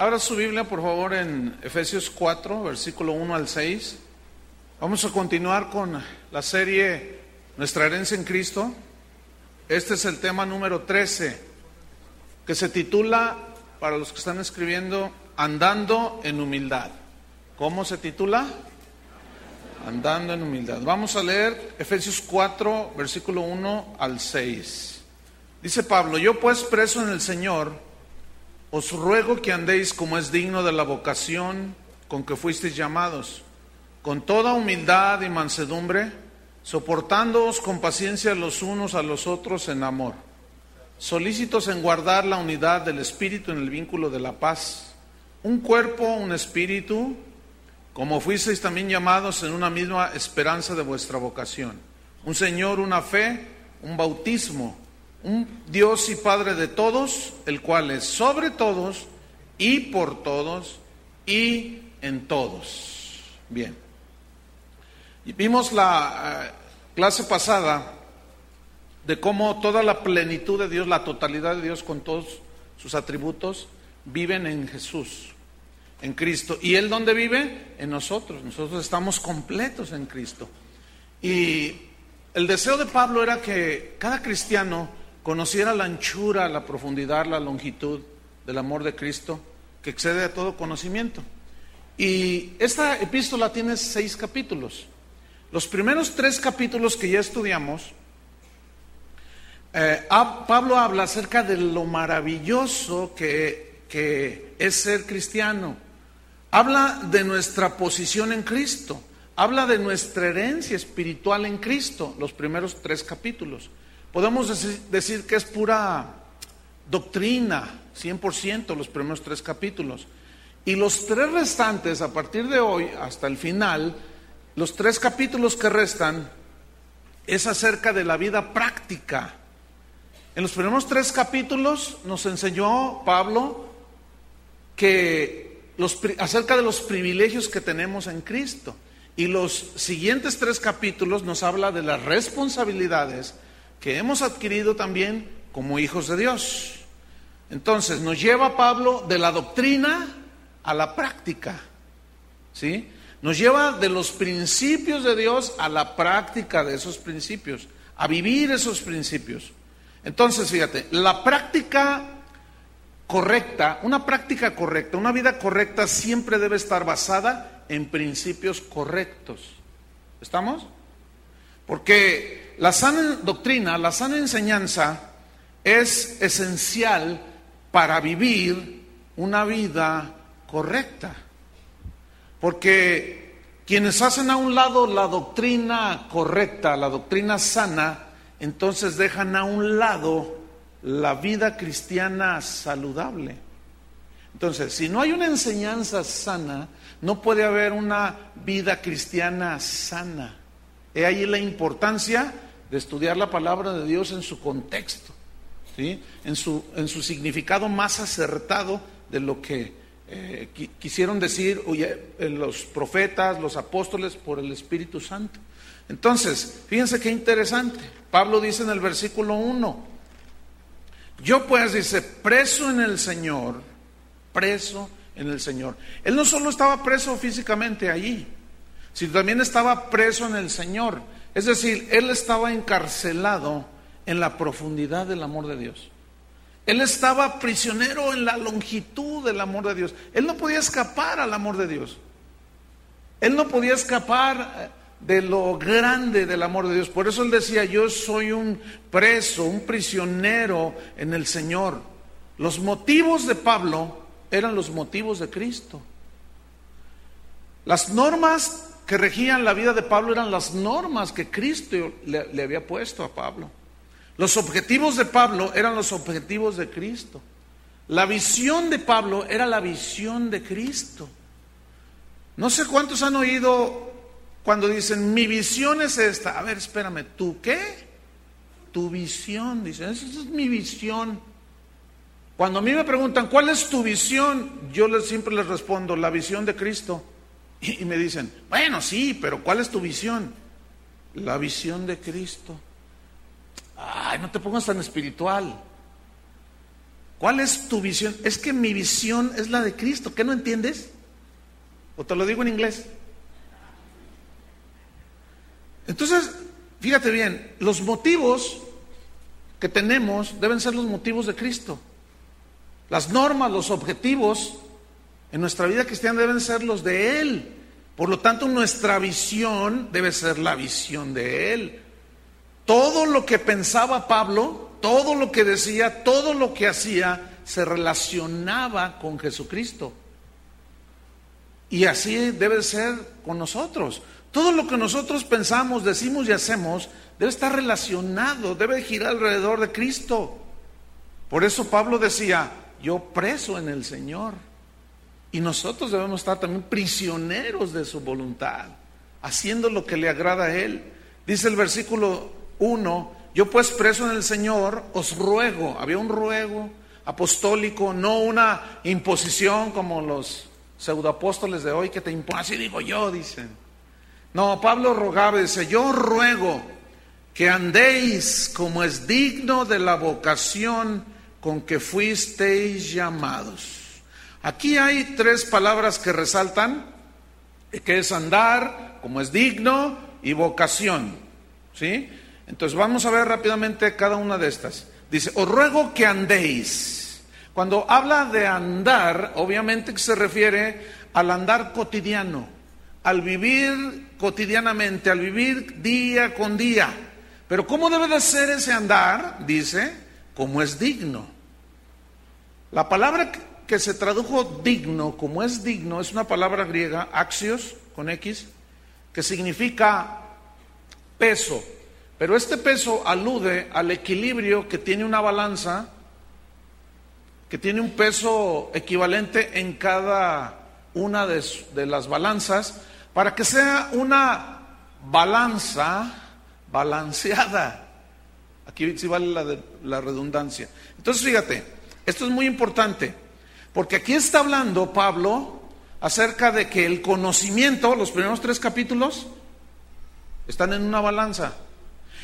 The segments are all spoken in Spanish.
Abra su Biblia, por favor, en Efesios 4, versículo 1 al 6. Vamos a continuar con la serie Nuestra herencia en Cristo. Este es el tema número 13, que se titula, para los que están escribiendo, Andando en humildad. ¿Cómo se titula? Andando en humildad. Vamos a leer Efesios 4, versículo 1 al 6. Dice Pablo, yo pues preso en el Señor, os ruego que andéis como es digno de la vocación con que fuisteis llamados, con toda humildad y mansedumbre, soportándoos con paciencia los unos a los otros en amor, solícitos en guardar la unidad del Espíritu en el vínculo de la paz, un cuerpo, un espíritu, como fuisteis también llamados en una misma esperanza de vuestra vocación, un Señor, una fe, un bautismo, un Dios y Padre de todos, el cual es sobre todos y por todos y en todos. Bien. Y vimos la eh, clase pasada de cómo toda la plenitud de Dios, la totalidad de Dios con todos sus atributos, viven en Jesús, en Cristo. ¿Y Él dónde vive? En nosotros. Nosotros estamos completos en Cristo. Y el deseo de Pablo era que cada cristiano conociera la anchura, la profundidad, la longitud del amor de Cristo, que excede a todo conocimiento. Y esta epístola tiene seis capítulos. Los primeros tres capítulos que ya estudiamos, eh, Pablo habla acerca de lo maravilloso que, que es ser cristiano. Habla de nuestra posición en Cristo. Habla de nuestra herencia espiritual en Cristo, los primeros tres capítulos. Podemos decir, que es pura doctrina, 100%, los primeros tres capítulos. Y los tres restantes, a partir de hoy hasta el final, los tres capítulos que restan, es acerca de la vida práctica. En los primeros tres capítulos nos enseñó Pablo que los, acerca de los privilegios que tenemos en Cristo. Y los siguientes tres capítulos nos habla de las responsabilidades que hemos adquirido también como hijos de Dios. Entonces, nos lleva Pablo de la doctrina a la práctica. ¿Sí? Nos lleva de los principios de Dios a la práctica de esos principios, a vivir esos principios. Entonces, fíjate, la práctica correcta, una práctica correcta, una vida correcta siempre debe estar basada en principios correctos. ¿Estamos? Porque la sana doctrina, la sana enseñanza es esencial para vivir una vida correcta. Porque quienes hacen a un lado la doctrina correcta, la doctrina sana, entonces dejan a un lado la vida cristiana saludable. Entonces, si no hay una enseñanza sana, no puede haber una vida cristiana sana. He ahí la importancia de estudiar la palabra de Dios en su contexto, ¿sí? en, su, en su significado más acertado de lo que eh, quisieron decir eh, los profetas, los apóstoles por el Espíritu Santo. Entonces, fíjense qué interesante. Pablo dice en el versículo 1, yo pues dice, preso en el Señor, preso en el Señor. Él no solo estaba preso físicamente allí, sino también estaba preso en el Señor. Es decir, él estaba encarcelado en la profundidad del amor de Dios. Él estaba prisionero en la longitud del amor de Dios. Él no podía escapar al amor de Dios. Él no podía escapar eh, de lo grande del amor de Dios. Por eso él decía, yo soy un preso, un prisionero en el Señor. Los motivos de Pablo eran los motivos de Cristo. Las normas que regían la vida de Pablo eran las normas que Cristo le, había puesto a Pablo. Los objetivos de Pablo eran los objetivos de Cristo. La visión de Pablo era la visión de Cristo. No sé cuántos han oído cuando dicen, mi visión es esta. A ver, espérame, ¿tú qué? Tu visión, dicen, esa es mi visión. Cuando a mí me preguntan, ¿cuál es tu visión? Yo siempre les respondo, la visión de Cristo. Y, me dicen, bueno, sí, pero ¿cuál es tu visión? La visión de Cristo. Ay, no te pongas tan espiritual. ¿Cuál es tu visión? Es que mi visión es la de Cristo. ¿Qué no entiendes? ¿O te lo digo en inglés? Entonces, fíjate bien, los motivos que tenemos deben ser los motivos de Cristo. Las normas, los objetivos en nuestra vida cristiana deben ser los de Él. Por lo tanto, nuestra visión debe ser la visión de Él. Todo lo que pensaba Pablo, todo lo que decía, todo lo que hacía, se relacionaba con Jesucristo. Y así debe ser con nosotros. Todo lo que nosotros pensamos, decimos y hacemos debe estar relacionado, debe girar alrededor de Cristo. Por eso Pablo decía, yo preso en el Señor. Y nosotros debemos estar también prisioneros de su voluntad, haciendo lo que le agrada a Él. Dice el versículo 1, yo pues preso en el Señor, os ruego, había un ruego apostólico, no una imposición como los pseudoapóstoles de hoy que te imponen, así digo yo, dicen. No, Pablo rogaba, dice, yo ruego que andéis como es digno de la vocación con que fuisteis llamados. Aquí hay tres palabras que resaltan, que es andar, como es digno, y vocación. ¿Sí? Entonces vamos a ver rápidamente cada una de estas. Dice, os ruego que andéis. Cuando habla de andar, obviamente que se refiere al andar cotidiano, al vivir cotidianamente, al vivir día con día. Pero ¿cómo debe de ser ese andar? Dice, como es digno. La palabra que se tradujo digno, como es digno, es una palabra griega, axios, con X, que significa peso. Pero este peso alude al equilibrio que tiene una balanza, que tiene un peso equivalente en cada una de, las balanzas, para que sea una balanza balanceada. Aquí sí vale la redundancia. Entonces, fíjate, esto es muy importante, porque aquí está hablando Pablo acerca de que el conocimiento, los primeros tres capítulos, están en una balanza.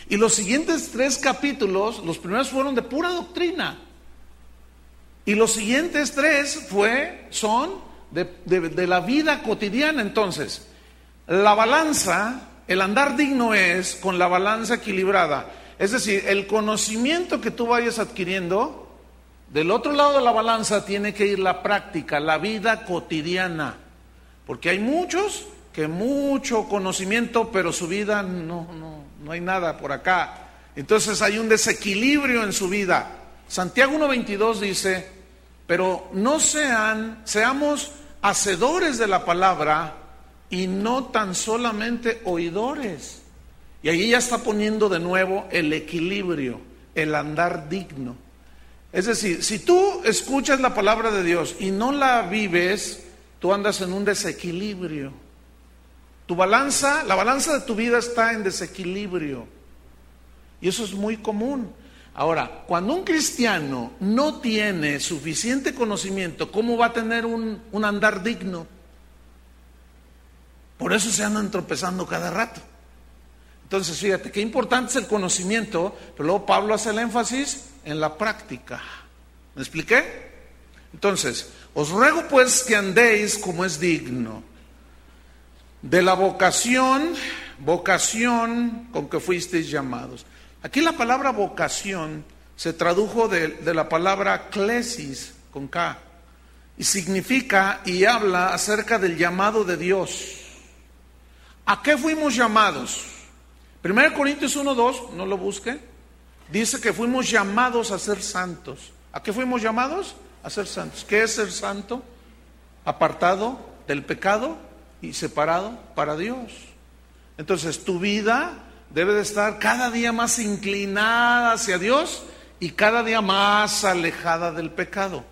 Y los siguientes tres capítulos, los primeros fueron de pura doctrina. Y los siguientes tres fue, son de, de la vida cotidiana. Entonces, la balanza, el andar digno es con la balanza equilibrada. Es decir, el conocimiento que tú vayas adquiriendo, del otro lado de la balanza tiene que ir la práctica, la vida cotidiana. Porque hay muchos que mucho conocimiento, pero su vida no, no, no hay nada por acá. Entonces hay un desequilibrio en su vida. Santiago 1.22 dice, pero no sean, seamos hacedores de la palabra y no tan solamente oidores. Y ahí ya está poniendo de nuevo el equilibrio, el andar digno. Es decir, si tú escuchas la palabra de Dios y no la vives, tú andas en un desequilibrio. Tu balanza, la balanza de tu vida está en desequilibrio. Y eso es muy común. Ahora, cuando un cristiano no tiene suficiente conocimiento, ¿cómo va a tener un, un andar digno? Por eso se andan tropezando cada rato. Entonces, fíjate, qué importante es el conocimiento, pero luego Pablo hace el énfasis en la práctica. ¿Me expliqué? Entonces, os ruego pues que andéis como es digno de la vocación, vocación con que fuisteis llamados. Aquí la palabra vocación se tradujo de, la palabra clesis con K y significa y habla acerca del llamado de Dios. ¿A qué fuimos llamados? 1 Corintios 1.2, no lo busque, dice que fuimos llamados a ser santos. ¿A qué fuimos llamados? A ser santos. ¿Qué es ser santo? Apartado del pecado y separado para Dios. Entonces tu vida debe de estar cada día más inclinada hacia Dios y cada día más alejada del pecado.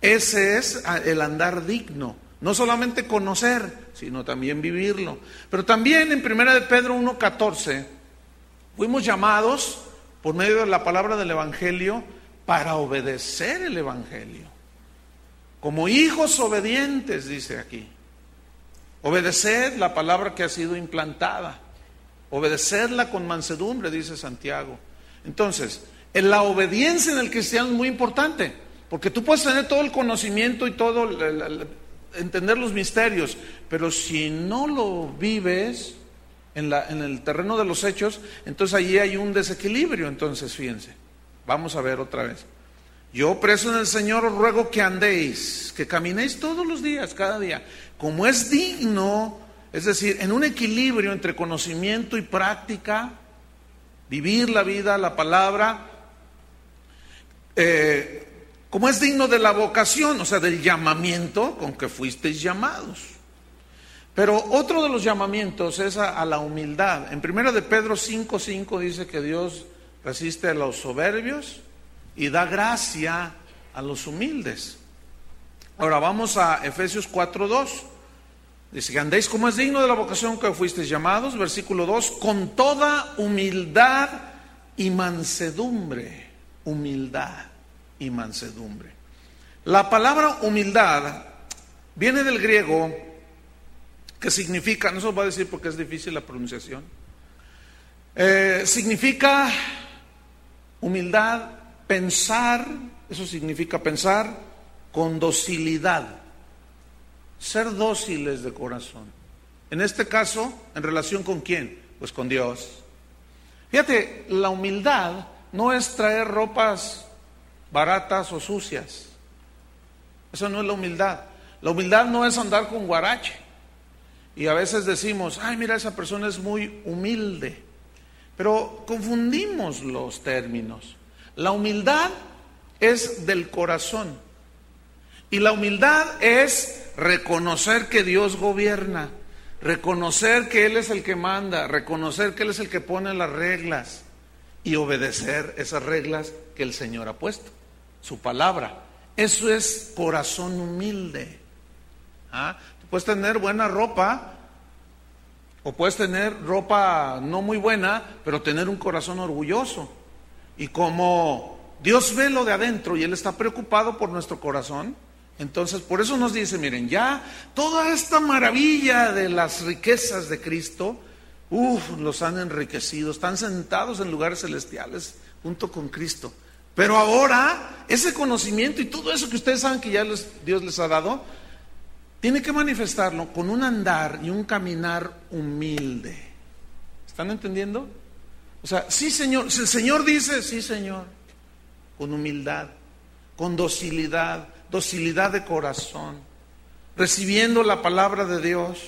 Ese es el andar digno. No solamente conocer, sino también vivirlo. Pero también en 1 de Pedro 1.14 fuimos llamados por medio de la palabra del Evangelio para obedecer el Evangelio. Como hijos obedientes, dice aquí. Obedeced la palabra que ha sido implantada. Obedecerla con mansedumbre, dice Santiago. Entonces, en la obediencia en el cristiano es muy importante. Porque tú puedes tener todo el conocimiento y todo, entender los misterios, pero si no lo vives en, la, en el terreno de los hechos, entonces allí hay un desequilibrio. Entonces, fíjense, vamos a ver otra vez. Yo preso en el Señor os ruego que andéis, que caminéis todos los días, cada día, como es digno, es decir, en un equilibrio entre conocimiento y práctica, vivir la vida, la palabra, eh, como es digno de la vocación, o sea, del llamamiento con que fuisteis llamados. Pero otro de los llamamientos es a, la humildad. En primera de Pedro 5:5 dice que Dios resiste a los soberbios y da gracia a los humildes. Ahora vamos a Efesios 4.2. Dice que andéis como es digno de la vocación que fuisteis llamados, versículo 2, con toda humildad y mansedumbre. Humildad y mansedumbre. La palabra humildad viene del griego que significa, no se voy a decir porque es difícil la pronunciación, eh, significa humildad Pensar, eso significa pensar con docilidad, ser dóciles de corazón. En este caso, ¿en relación con quién? Pues con Dios. Fíjate, la humildad no es traer ropas baratas o sucias. Eso no es la humildad. La humildad no es andar con guarache. Y a veces decimos, ay, mira, esa persona es muy humilde. Pero confundimos los términos. La humildad es del corazón. Y la humildad es reconocer que Dios gobierna, reconocer que Él es el que manda, reconocer que Él es el que pone las reglas y obedecer esas reglas que el Señor ha puesto, su palabra. Eso es corazón humilde. ¿Ah? Puedes tener buena ropa o puedes tener ropa no muy buena, pero tener un corazón orgulloso. Y como Dios ve lo de adentro y Él está preocupado por nuestro corazón, entonces por eso nos dice, miren, ya toda esta maravilla de las riquezas de Cristo, uff, los han enriquecido, están sentados en lugares celestiales junto con Cristo. Pero ahora, ese conocimiento y todo eso que ustedes saben que ya Dios les ha dado, tiene que manifestarlo con un andar y un caminar humilde. ¿Están entendiendo? O sea, sí Señor, el Señor dice, sí Señor, con humildad, con docilidad, docilidad de corazón, recibiendo la palabra de Dios.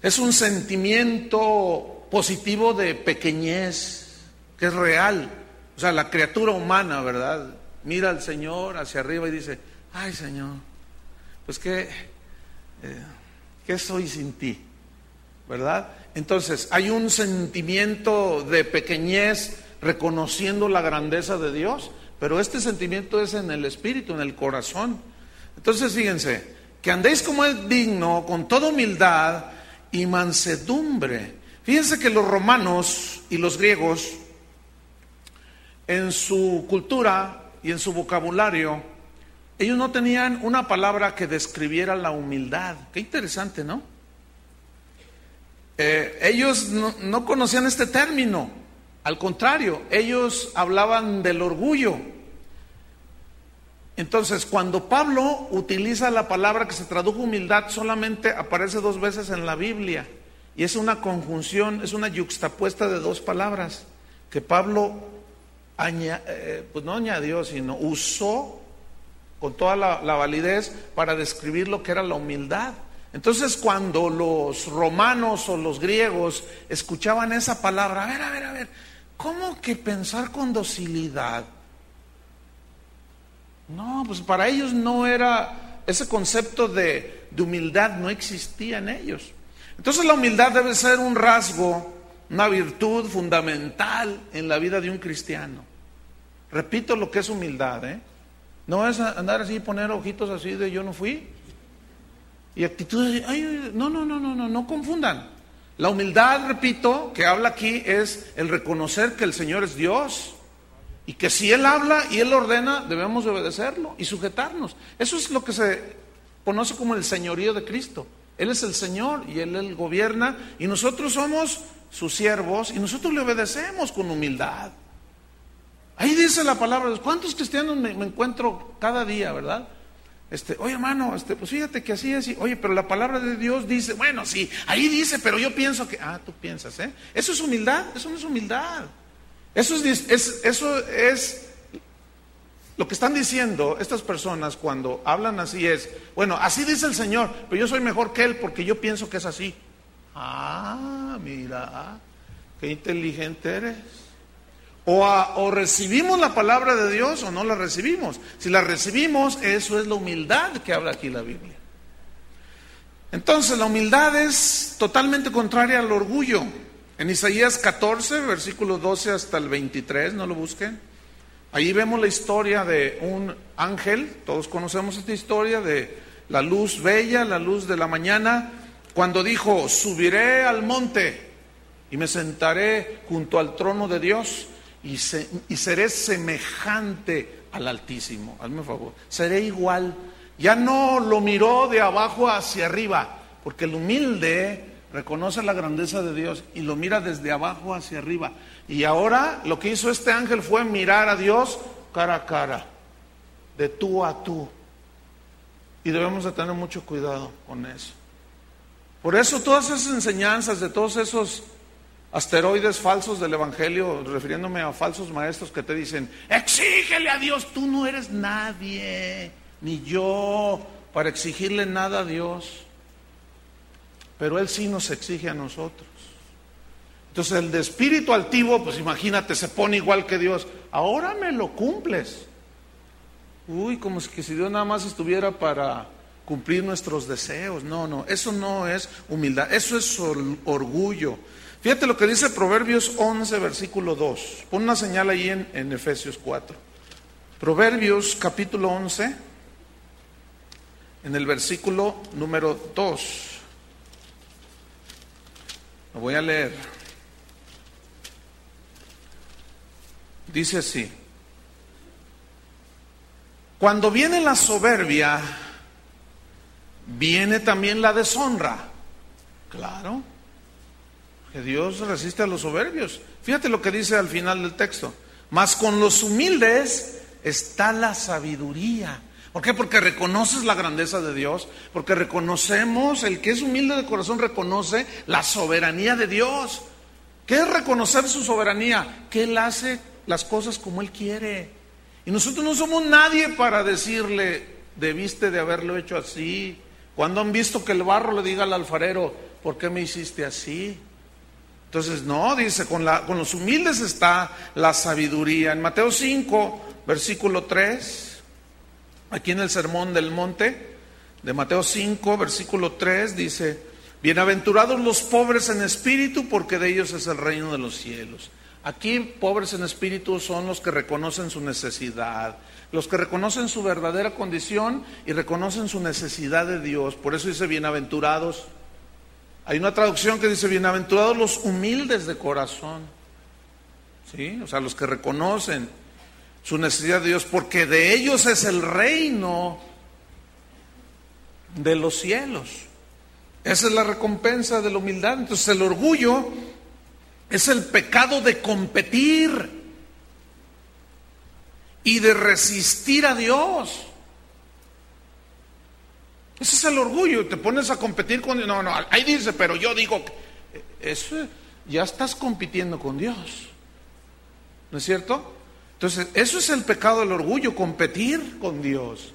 Es un sentimiento positivo de pequeñez, que es real. O sea, la criatura humana, ¿verdad? Mira al Señor hacia arriba y dice, ay Señor, pues qué, ¿qué soy sin ti? ¿Verdad? Entonces, hay un sentimiento de pequeñez reconociendo la grandeza de Dios, pero este sentimiento es en el espíritu, en el corazón. Entonces, fíjense, que andéis como es digno, con toda humildad y mansedumbre. Fíjense que los romanos y los griegos, en su cultura y en su vocabulario, ellos no tenían una palabra que describiera la humildad. Qué interesante, ¿no? Eh, ellos no, conocían este término, al contrario, ellos hablaban del orgullo. Entonces, cuando Pablo utiliza la palabra que se tradujo humildad, solamente aparece dos veces en la Biblia. Y es una conjunción, es una yuxtapuesta de dos palabras que Pablo eh, pues no añadió, sino usó con toda la validez para describir lo que era la humildad. Entonces cuando los romanos o los griegos escuchaban esa palabra, a ver, a ver, a ver, ¿cómo que pensar con docilidad? No, pues para ellos no era, ese concepto de, humildad no existía en ellos. Entonces la humildad debe ser un rasgo, una virtud fundamental en la vida de un cristiano. Repito lo que es humildad, ¿eh? No es andar así y poner ojitos así de yo no fui y actitudes, ay, no, no, no, no, no, no confundan. La humildad, repito, que habla aquí es el reconocer que el Señor es Dios y que si Él habla y Él ordena, debemos obedecerlo y sujetarnos. Eso es lo que se conoce como el señorío de Cristo. Él es el Señor y Él, él gobierna y nosotros somos sus siervos y nosotros le obedecemos con humildad. Ahí dice la palabra. ¿Cuántos cristianos me, encuentro cada día, verdad? Este, oye hermano, este, pues fíjate que así es. Oye, pero la palabra de Dios dice, bueno, sí, ahí dice, pero yo pienso que, ah, tú piensas, ¿eh? Eso es humildad, eso no es humildad. Eso es, es, eso es lo que están diciendo estas personas cuando hablan así es, bueno, así dice el Señor, pero yo soy mejor que Él porque yo pienso que es así. Ah, mira, qué inteligente eres. O, recibimos la palabra de Dios o no la recibimos. Si la recibimos, eso es la humildad que habla aquí la Biblia. Entonces, la humildad es totalmente contraria al orgullo. En Isaías 14, versículo 12 hasta el 23, no lo busquen. Ahí vemos la historia de un ángel, todos conocemos esta historia de la luz bella, la luz de la mañana, cuando dijo, subiré al monte y me sentaré junto al trono de Dios y, seré semejante al Altísimo. Hazme favor, seré igual. Ya no lo miró de abajo hacia arriba, porque el humilde reconoce la grandeza de Dios y lo mira desde abajo hacia arriba. Y ahora lo que hizo este ángel fue mirar a Dios cara a cara, de tú a tú. Y debemos de tener mucho cuidado con eso. Por eso todas esas enseñanzas de todos esos asteroides falsos del Evangelio, refiriéndome a falsos maestros que te dicen, exígele a Dios, tú no eres nadie, ni yo, para exigirle nada a Dios. Pero Él sí nos exige a nosotros. Entonces el de espíritu altivo, pues imagínate, se pone igual que Dios. Ahora me lo cumples. Uy, como que si Dios nada más estuviera para cumplir nuestros deseos. No, no, eso no es humildad, eso es orgullo. Fíjate lo que dice Proverbios 11, versículo 2. Pon una señal ahí en, en Efesios 4. Proverbios capítulo 11, en el versículo número 2. Lo voy a leer. Dice así. Cuando viene la soberbia, viene también la deshonra. Claro, que Dios resiste a los soberbios. Fíjate lo que dice al final del texto. Mas con los humildes está la sabiduría. ¿Por qué? Porque reconoces la grandeza de Dios, porque reconocemos, el que es humilde de corazón reconoce la soberanía de Dios. ¿Qué es reconocer su soberanía? Que Él hace las cosas como Él quiere. Y nosotros no somos nadie para decirle, debiste de haberlo hecho así. Cuando han visto que el barro le diga al alfarero, ¿por qué me hiciste así? Entonces, no, dice, con, la, con los humildes está la sabiduría. En Mateo 5, versículo 3, aquí en el Sermón del Monte, de Mateo 5, versículo 3, dice, Bienaventurados los pobres en espíritu, porque de ellos es el reino de los cielos. Aquí pobres en espíritu son los que reconocen su necesidad, los que reconocen su verdadera condición y reconocen su necesidad de Dios. Por eso dice bienaventurados. Hay una traducción que dice bienaventurados los humildes de corazón. ¿Sí? O sea, los que reconocen su necesidad de Dios, porque de ellos es el reino de los cielos. Esa es la recompensa de la humildad. Entonces el orgullo es el pecado de competir y de resistir a Dios. Ese es el orgullo. Te pones a competir con Dios. No, no, ahí dice, pero yo digo, eso ya estás compitiendo con Dios. ¿No es cierto? Entonces, eso es el pecado del orgullo, competir con Dios.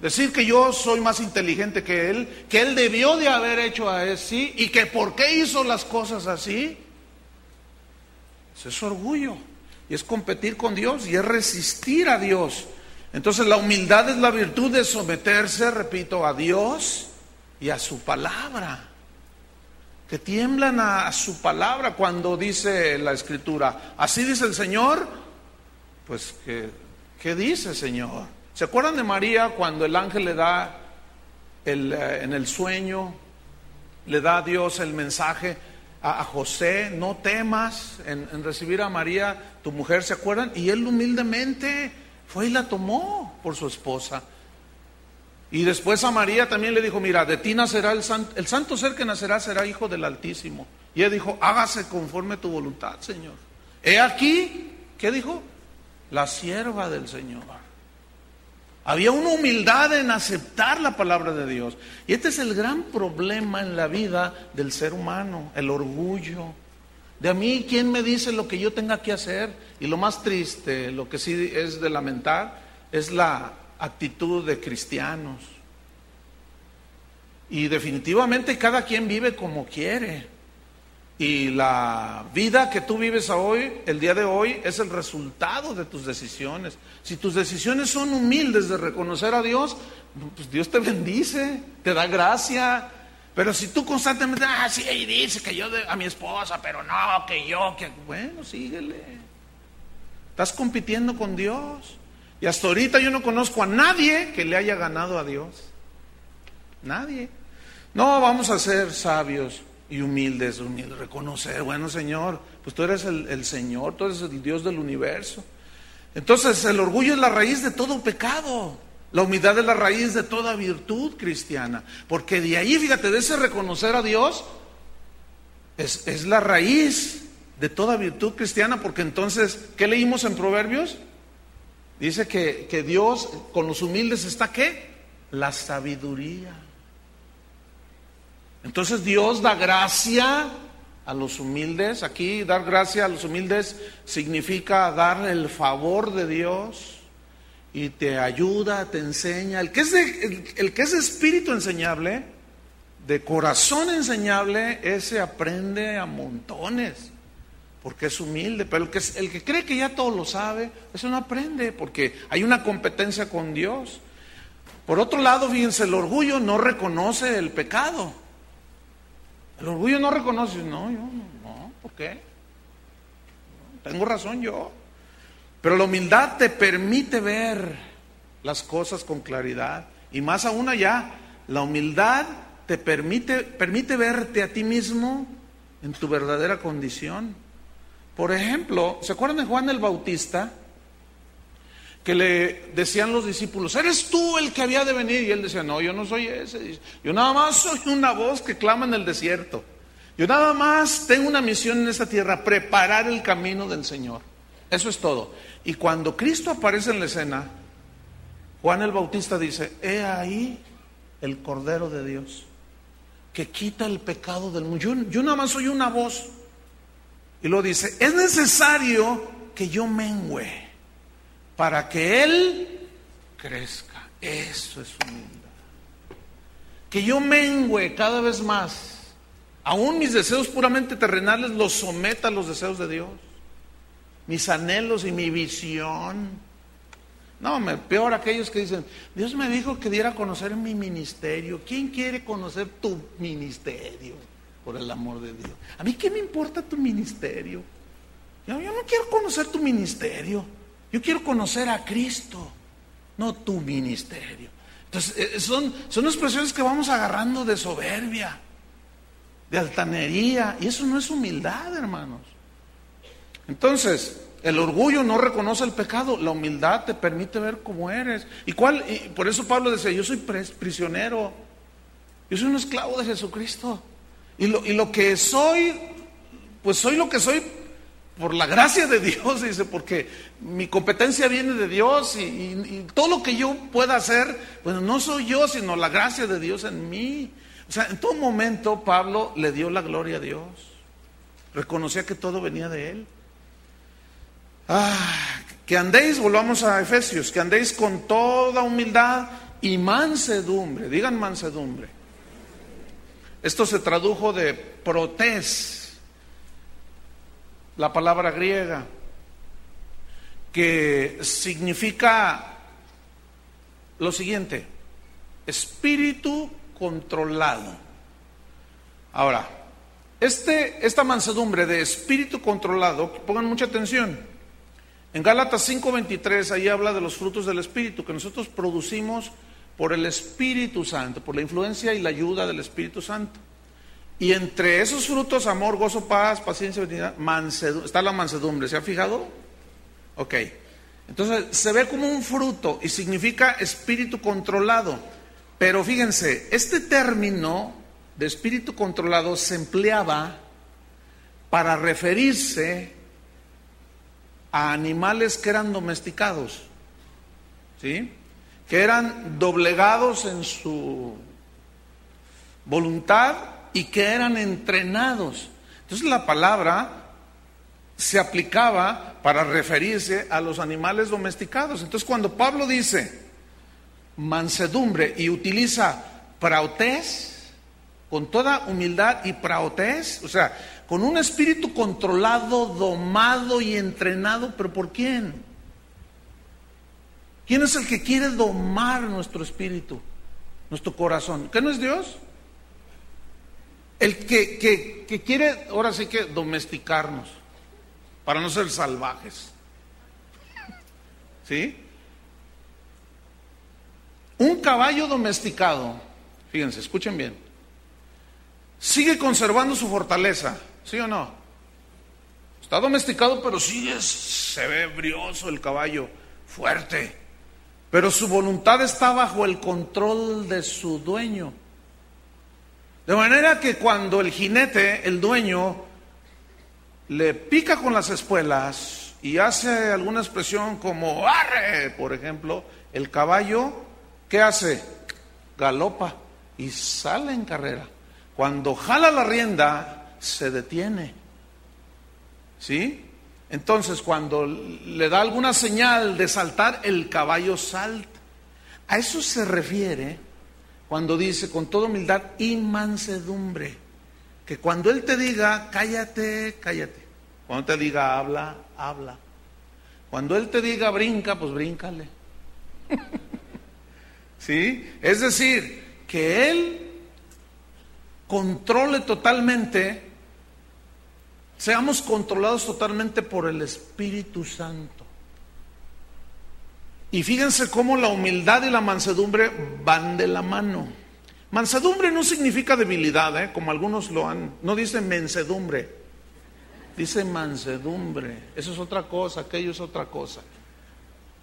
Decir que yo soy más inteligente que Él, que Él debió de haber hecho así y que por qué hizo las cosas así. Eso es orgullo. Y es competir con Dios y es resistir a Dios. Entonces la humildad es la virtud de someterse, repito, a Dios y a su palabra. Que tiemblan a, su palabra cuando dice la escritura. Así dice el Señor. Pues, ¿qué, dice Señor? ¿Se acuerdan de María cuando el ángel le da el, eh, en el sueño, le da a Dios el mensaje? a, José, no temas en, recibir a María, tu mujer, ¿se acuerdan? Y él humildemente fue y la tomó por su esposa. Y después a María también le dijo, mira, de ti nacerá el santo, el santo ser que nacerá será hijo del Altísimo. Y él dijo, hágase conforme tu voluntad, Señor. He aquí, ¿qué dijo? la sierva del Señor. Había una humildad en aceptar la palabra de Dios. Y este es el gran problema en la vida del ser humano, el orgullo. De a mí, ¿quién me dice lo que yo tenga que hacer? Y lo más triste, lo que sí es de lamentar, es la actitud de cristianos. Y definitivamente cada quien vive como quiere. Y la vida que tú vives hoy, el día de hoy, es el resultado de tus decisiones. Si tus decisiones son humildes de reconocer a Dios, pues Dios te bendice, te da gracia. Pero si tú constantemente, ah, dice que yo a mi esposa, pero no, que yo, que bueno, síguele. Estás compitiendo con Dios. Y hasta ahorita yo no conozco a nadie que le haya ganado a Dios. Nadie. No, vamos a ser sabios y humildes, humildes, reconocer, bueno Señor, pues tú eres el, Señor, tú eres el Dios del universo. Entonces el orgullo es la raíz de todo pecado. La humildad es la raíz de toda virtud cristiana. Porque de ahí, fíjate, de ese reconocer a Dios, es, es, la raíz de toda virtud cristiana. Porque entonces, ¿qué leímos en Proverbios? Dice que, que Dios con los humildes está qué? La sabiduría. Entonces Dios da gracia a los humildes. Aquí dar gracia a los humildes significa dar el favor de Dios y te ayuda, te enseña. El que es, el, que es espíritu enseñable, de corazón enseñable, ese aprende a montones porque es humilde, pero el que, el que cree que ya todo lo sabe, eso no aprende, porque hay una competencia con Dios. Por otro lado, fíjense, el orgullo no reconoce el pecado. El orgullo no reconoce, no, yo no, ¿por qué? Tengo razón yo. Pero la humildad te permite ver las cosas con claridad. Y más aún allá, la humildad te permite, permite verte a ti mismo en tu verdadera condición. Por ejemplo, ¿se acuerdan de Juan el Bautista? Que le decían los discípulos, ¿eres tú el que había de venir? Y él decía, no, yo no soy ese. Yo nada más soy una voz que clama en el desierto. Yo nada más tengo una misión en esta tierra, preparar el camino del Señor. Eso es todo. Y cuando Cristo aparece en la escena, Juan el Bautista dice, he ahí el Cordero de Dios, que quita el pecado del mundo. Yo, nada más soy una voz. Y lo dice, es necesario que yo mengüe para que Él crezca. Eso es humildad. Que yo mengüe cada vez más. Aún mis deseos puramente terrenales los someta a los deseos de Dios. Mis anhelos y mi visión. No, me, peor aquellos que dicen, Dios me dijo que diera a conocer mi ministerio. ¿Quién quiere conocer tu ministerio? por el amor de Dios. A mí qué me importa tu ministerio. Yo, no quiero conocer tu ministerio. Yo quiero conocer a Cristo, no tu ministerio. Entonces, eh, son, son expresiones que vamos agarrando de soberbia, de altanería, y eso no es humildad, hermanos. Entonces, el orgullo no reconoce el pecado, la humildad te permite ver cómo eres. ¿Y cuál? Y por eso Pablo decía, yo soy prisionero, yo soy un esclavo de Jesucristo. Y lo, y lo que soy, pues soy lo que soy por la gracia de Dios, dice, porque mi competencia viene de Dios y, todo lo que yo pueda hacer, bueno, no soy yo, sino la gracia de Dios en mí. O sea, en todo momento Pablo le dio la gloria a Dios, reconocía que todo venía de Él. Ah, que andéis, volvamos a Efesios, que andéis con toda humildad y mansedumbre, digan mansedumbre esto se tradujo de protés, la palabra griega, que significa lo siguiente, espíritu controlado. Ahora, este, esta mansedumbre de espíritu controlado, pongan mucha atención, en Gálatas 5:23 ahí habla de los frutos del espíritu que nosotros producimos por el Espíritu Santo, por la influencia y la ayuda del Espíritu Santo. Y entre esos frutos, amor, gozo, paz, paciencia, mansedumbre, está la mansedumbre, ¿se ha fijado? Ok. Entonces, se ve como un fruto y significa espíritu controlado. Pero fíjense, este término de espíritu controlado se empleaba para referirse a animales que eran domesticados, ¿sí? que eran doblegados en su voluntad y que eran entrenados. Entonces la palabra se aplicaba para referirse a los animales domesticados. Entonces cuando Pablo dice mansedumbre y utiliza praotés, con toda humildad y praotés, o sea, con un espíritu controlado, domado y entrenado, pero ¿por quién? ¿Quién es el que quiere domar nuestro espíritu, nuestro corazón? ¿Qué no es Dios? El que, que, que quiere, ahora sí que domesticarnos para no ser salvajes. ¿Sí? Un caballo domesticado, fíjense, escuchen bien, sigue conservando su fortaleza, ¿sí o no? Está domesticado, pero sigue, se ve brioso el caballo, fuerte. Pero su voluntad está bajo el control de su dueño. De manera que cuando el jinete, el dueño, le pica con las espuelas y hace alguna expresión como arre, por ejemplo, el caballo, ¿qué hace? Galopa y sale en carrera. Cuando jala la rienda, se detiene. ¿Sí? Entonces, cuando le da alguna señal de saltar, el caballo salta. A eso se refiere cuando dice con toda humildad y mansedumbre que cuando Él te diga, cállate, cállate. Cuando te diga, habla, habla. Cuando Él te diga, brinca, pues bríncale. ¿Sí? Es decir, que Él controle totalmente, seamos controlados totalmente por el Espíritu Santo. Y fíjense cómo la humildad y la mansedumbre van de la mano. Mansedumbre no significa debilidad, ¿eh? como algunos lo han, no dice mensedumbre, dice mansedumbre. Eso es otra cosa, aquello es otra cosa.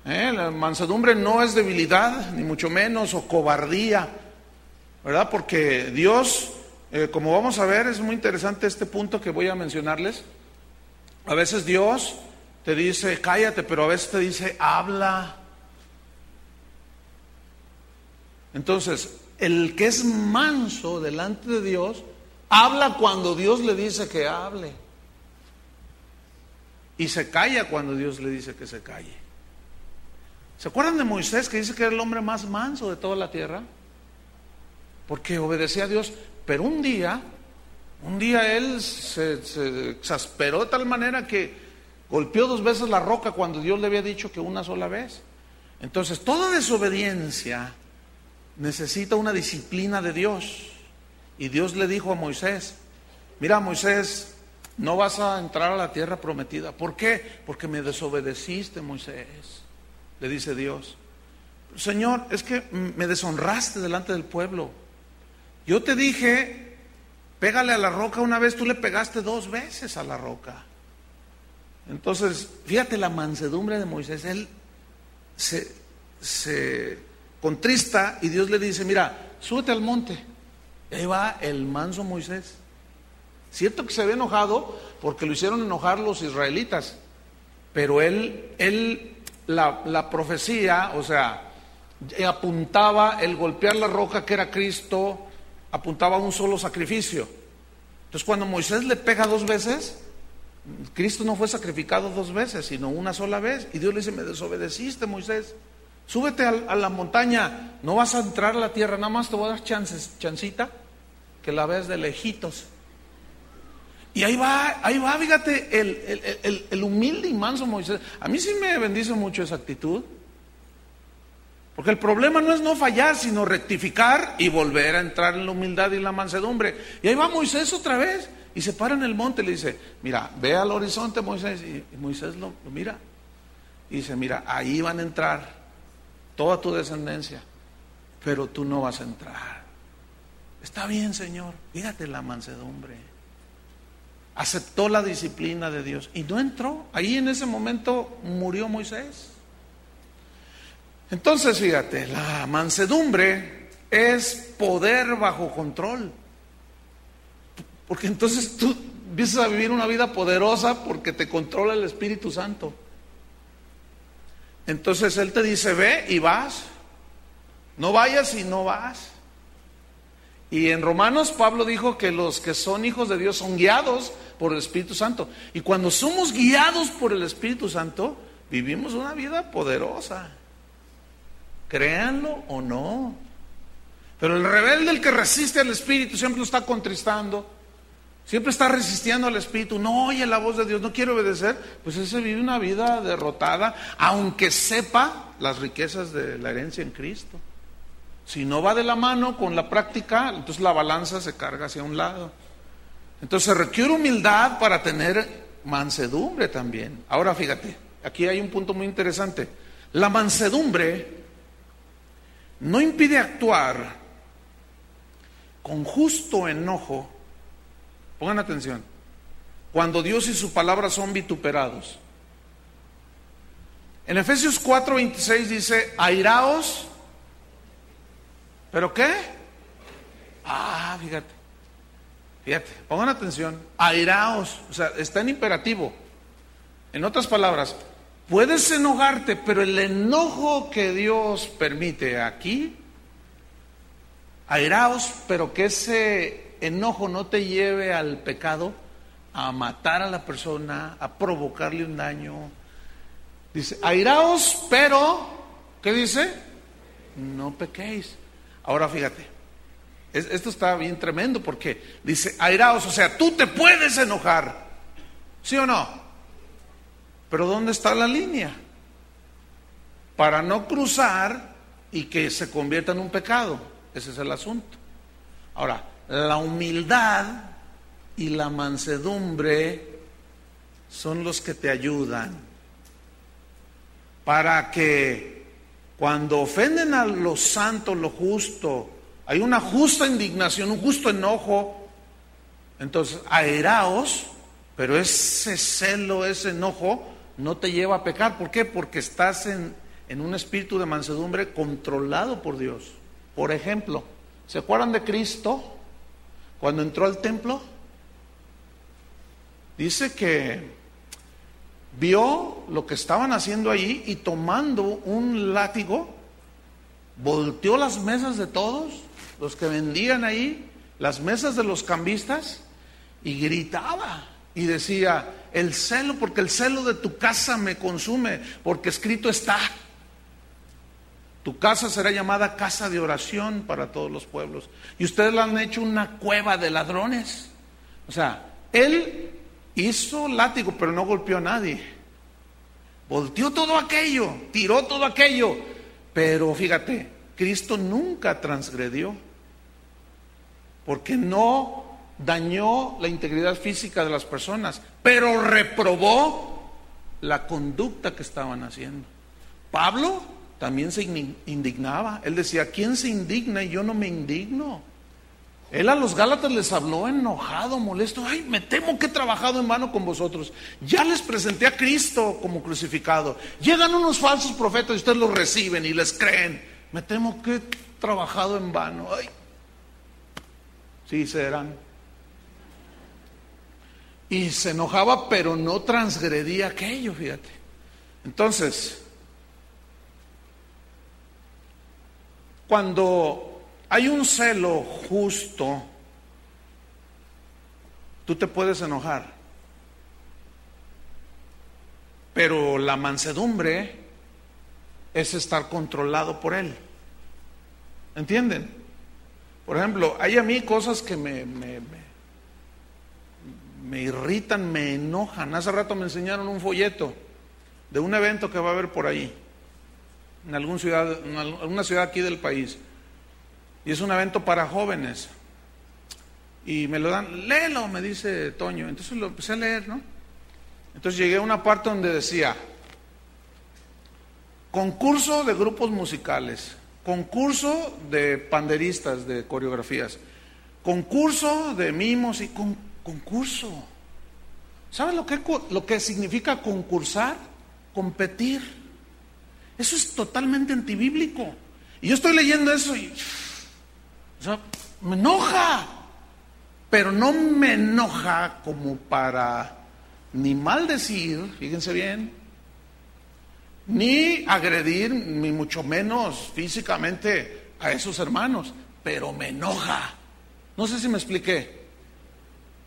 ¿Eh? La mansedumbre no es debilidad, ni mucho menos, o cobardía, ¿verdad? Porque Dios, eh, como vamos a ver, es muy interesante este punto que voy a mencionarles. A veces Dios te dice, cállate, pero a veces te dice, habla. Entonces, el que es manso delante de Dios, habla cuando Dios le dice que hable. Y se calla cuando Dios le dice que se calle. ¿Se acuerdan de Moisés que dice que era el hombre más manso de toda la tierra? Porque obedecía a Dios. Pero un día, un día él se, exasperó de tal manera que golpeó dos veces la roca cuando Dios le había dicho que una sola vez. Entonces, toda desobediencia necesita una disciplina de Dios. Y Dios le dijo a Moisés, mira Moisés, no vas a entrar a la tierra prometida. ¿Por qué? Porque me desobedeciste, Moisés, le dice Dios. Señor, es que me deshonraste delante del pueblo. Yo te dije, pégale a la roca una vez, tú le pegaste dos veces a la roca. Entonces, fíjate la mansedumbre de Moisés. Él se, contrista y Dios le dice, mira, súbete al monte. Y ahí va el manso Moisés. Cierto que se había enojado porque lo hicieron enojar los israelitas, pero él, él la, la profecía, o sea, apuntaba el golpear la roca que era Cristo, apuntaba a un solo sacrificio. Entonces cuando Moisés le pega dos veces, Cristo no fue sacrificado dos veces, sino una sola vez. Y Dios le dice, me desobedeciste, Moisés. Súbete a, la montaña, no vas a entrar a la tierra, nada más te voy a dar chances, chancita, que la veas de lejitos. Y ahí va, ahí va, fíjate, el, el, humilde y manso Moisés. A mí sí me bendice mucho esa actitud. Porque el problema no es no fallar, sino rectificar y volver a entrar en la humildad y la mansedumbre. Y ahí va Moisés otra vez y se para en el monte y le dice, mira, ve al horizonte Moisés. Y, Moisés lo, lo, mira. Y dice, mira, ahí van a entrar toda tu descendencia, pero tú no vas a entrar. Está bien, Señor, fíjate la mansedumbre. Aceptó la disciplina de Dios y no entró. Ahí en ese momento murió Moisés. Entonces, fíjate, la mansedumbre es poder bajo control. Porque entonces tú empiezas a vivir una vida poderosa porque te controla el Espíritu Santo. Entonces Él te dice, ve y vas. No vayas y no vas. Y en Romanos Pablo dijo que los que son hijos de Dios son guiados por el Espíritu Santo. Y cuando somos guiados por el Espíritu Santo, vivimos una vida poderosa. Créanlo o no. Pero el rebelde, el que resiste al Espíritu, siempre lo está contristando. Siempre está resistiendo al Espíritu, no oye la voz de Dios, no quiere obedecer, pues ese vive una vida derrotada, aunque sepa las riquezas de la herencia en Cristo. Si no va de la mano con la práctica, entonces la balanza se carga hacia un lado. Entonces requiere humildad para tener mansedumbre también. Ahora fíjate, aquí hay un punto muy interesante. La mansedumbre no impide actuar con justo enojo Pongan atención. Cuando Dios y su palabra son vituperados. En Efesios 4:26 dice, airaos, ¿pero qué? Ah, fíjate, fíjate, pongan atención, airaos, o sea, está en imperativo. En otras palabras, puedes enojarte, pero el enojo que Dios permite aquí, airaos, pero que ese enojo no te lleve al pecado, a matar a la persona, a provocarle un daño. Dice, airaos, pero, ¿qué dice? No pequéis. Ahora fíjate, esto está bien tremendo porque dice, airaos, o sea, tú te puedes enojar, ¿sí o no? Pero ¿dónde está la línea? Para no cruzar y que se convierta en un pecado. Ese es el asunto. Ahora, la humildad y la mansedumbre son los que te ayudan para que cuando ofenden a lo santo, lo justo, hay una justa indignación, un justo enojo, entonces aeraos, pero ese celo, ese enojo no te lleva a pecar. ¿Por qué? Porque estás en, en un espíritu de mansedumbre controlado por Dios. Por ejemplo, ¿se acuerdan de Cristo? Cuando entró al templo, dice que vio lo que estaban haciendo ahí y tomando un látigo, volteó las mesas de todos, los que vendían ahí, las mesas de los cambistas, y gritaba y decía, el celo, porque el celo de tu casa me consume, porque escrito está, tu casa será llamada casa de oración para todos los pueblos. Y ustedes la han hecho una cueva de ladrones. O sea, él hizo látigo, pero no golpeó a nadie. Volteó todo aquello, tiró todo aquello. Pero fíjate, Cristo nunca transgredió. Porque no dañó la integridad física de las personas, pero reprobó la conducta que estaban haciendo. Pablo también se indignaba. Él decía, ¿quién se indigna y yo no me indigno? Él a los Gálatas les habló enojado, molesto. Ay, me temo que he trabajado en vano con vosotros. Ya les presenté a Cristo como crucificado. Llegan unos falsos profetas y ustedes los reciben y les creen. Me temo que he trabajado en vano. Ay. Sí, serán. Y se enojaba, pero no transgredía aquello, fíjate. Entonces, Cuando hay un celo justo, tú te puedes enojar. Pero la mansedumbre es estar controlado por él. ¿Entienden? Por ejemplo, hay a mí cosas que me, me, me, irritan, me enojan. Hace rato me enseñaron un folleto de un evento que va a haber por ahí en alguna ciudad, en alguna ciudad aquí del país. Y es un evento para jóvenes. Y me lo dan, léelo, me dice Toño. Entonces lo empecé a leer, ¿no? Entonces llegué a una parte donde decía, concurso de grupos musicales, concurso de panderistas, de coreografías, concurso de mimos y con, concurso. ¿Sabes lo que, lo que significa concursar? Competir. Eso es totalmente antibíblico. Y yo estoy leyendo eso y me enoja, pero no me enoja como para ni maldecir, fíjense bien, ni agredir, ni mucho menos físicamente a esos hermanos, pero me enoja. No sé si me expliqué.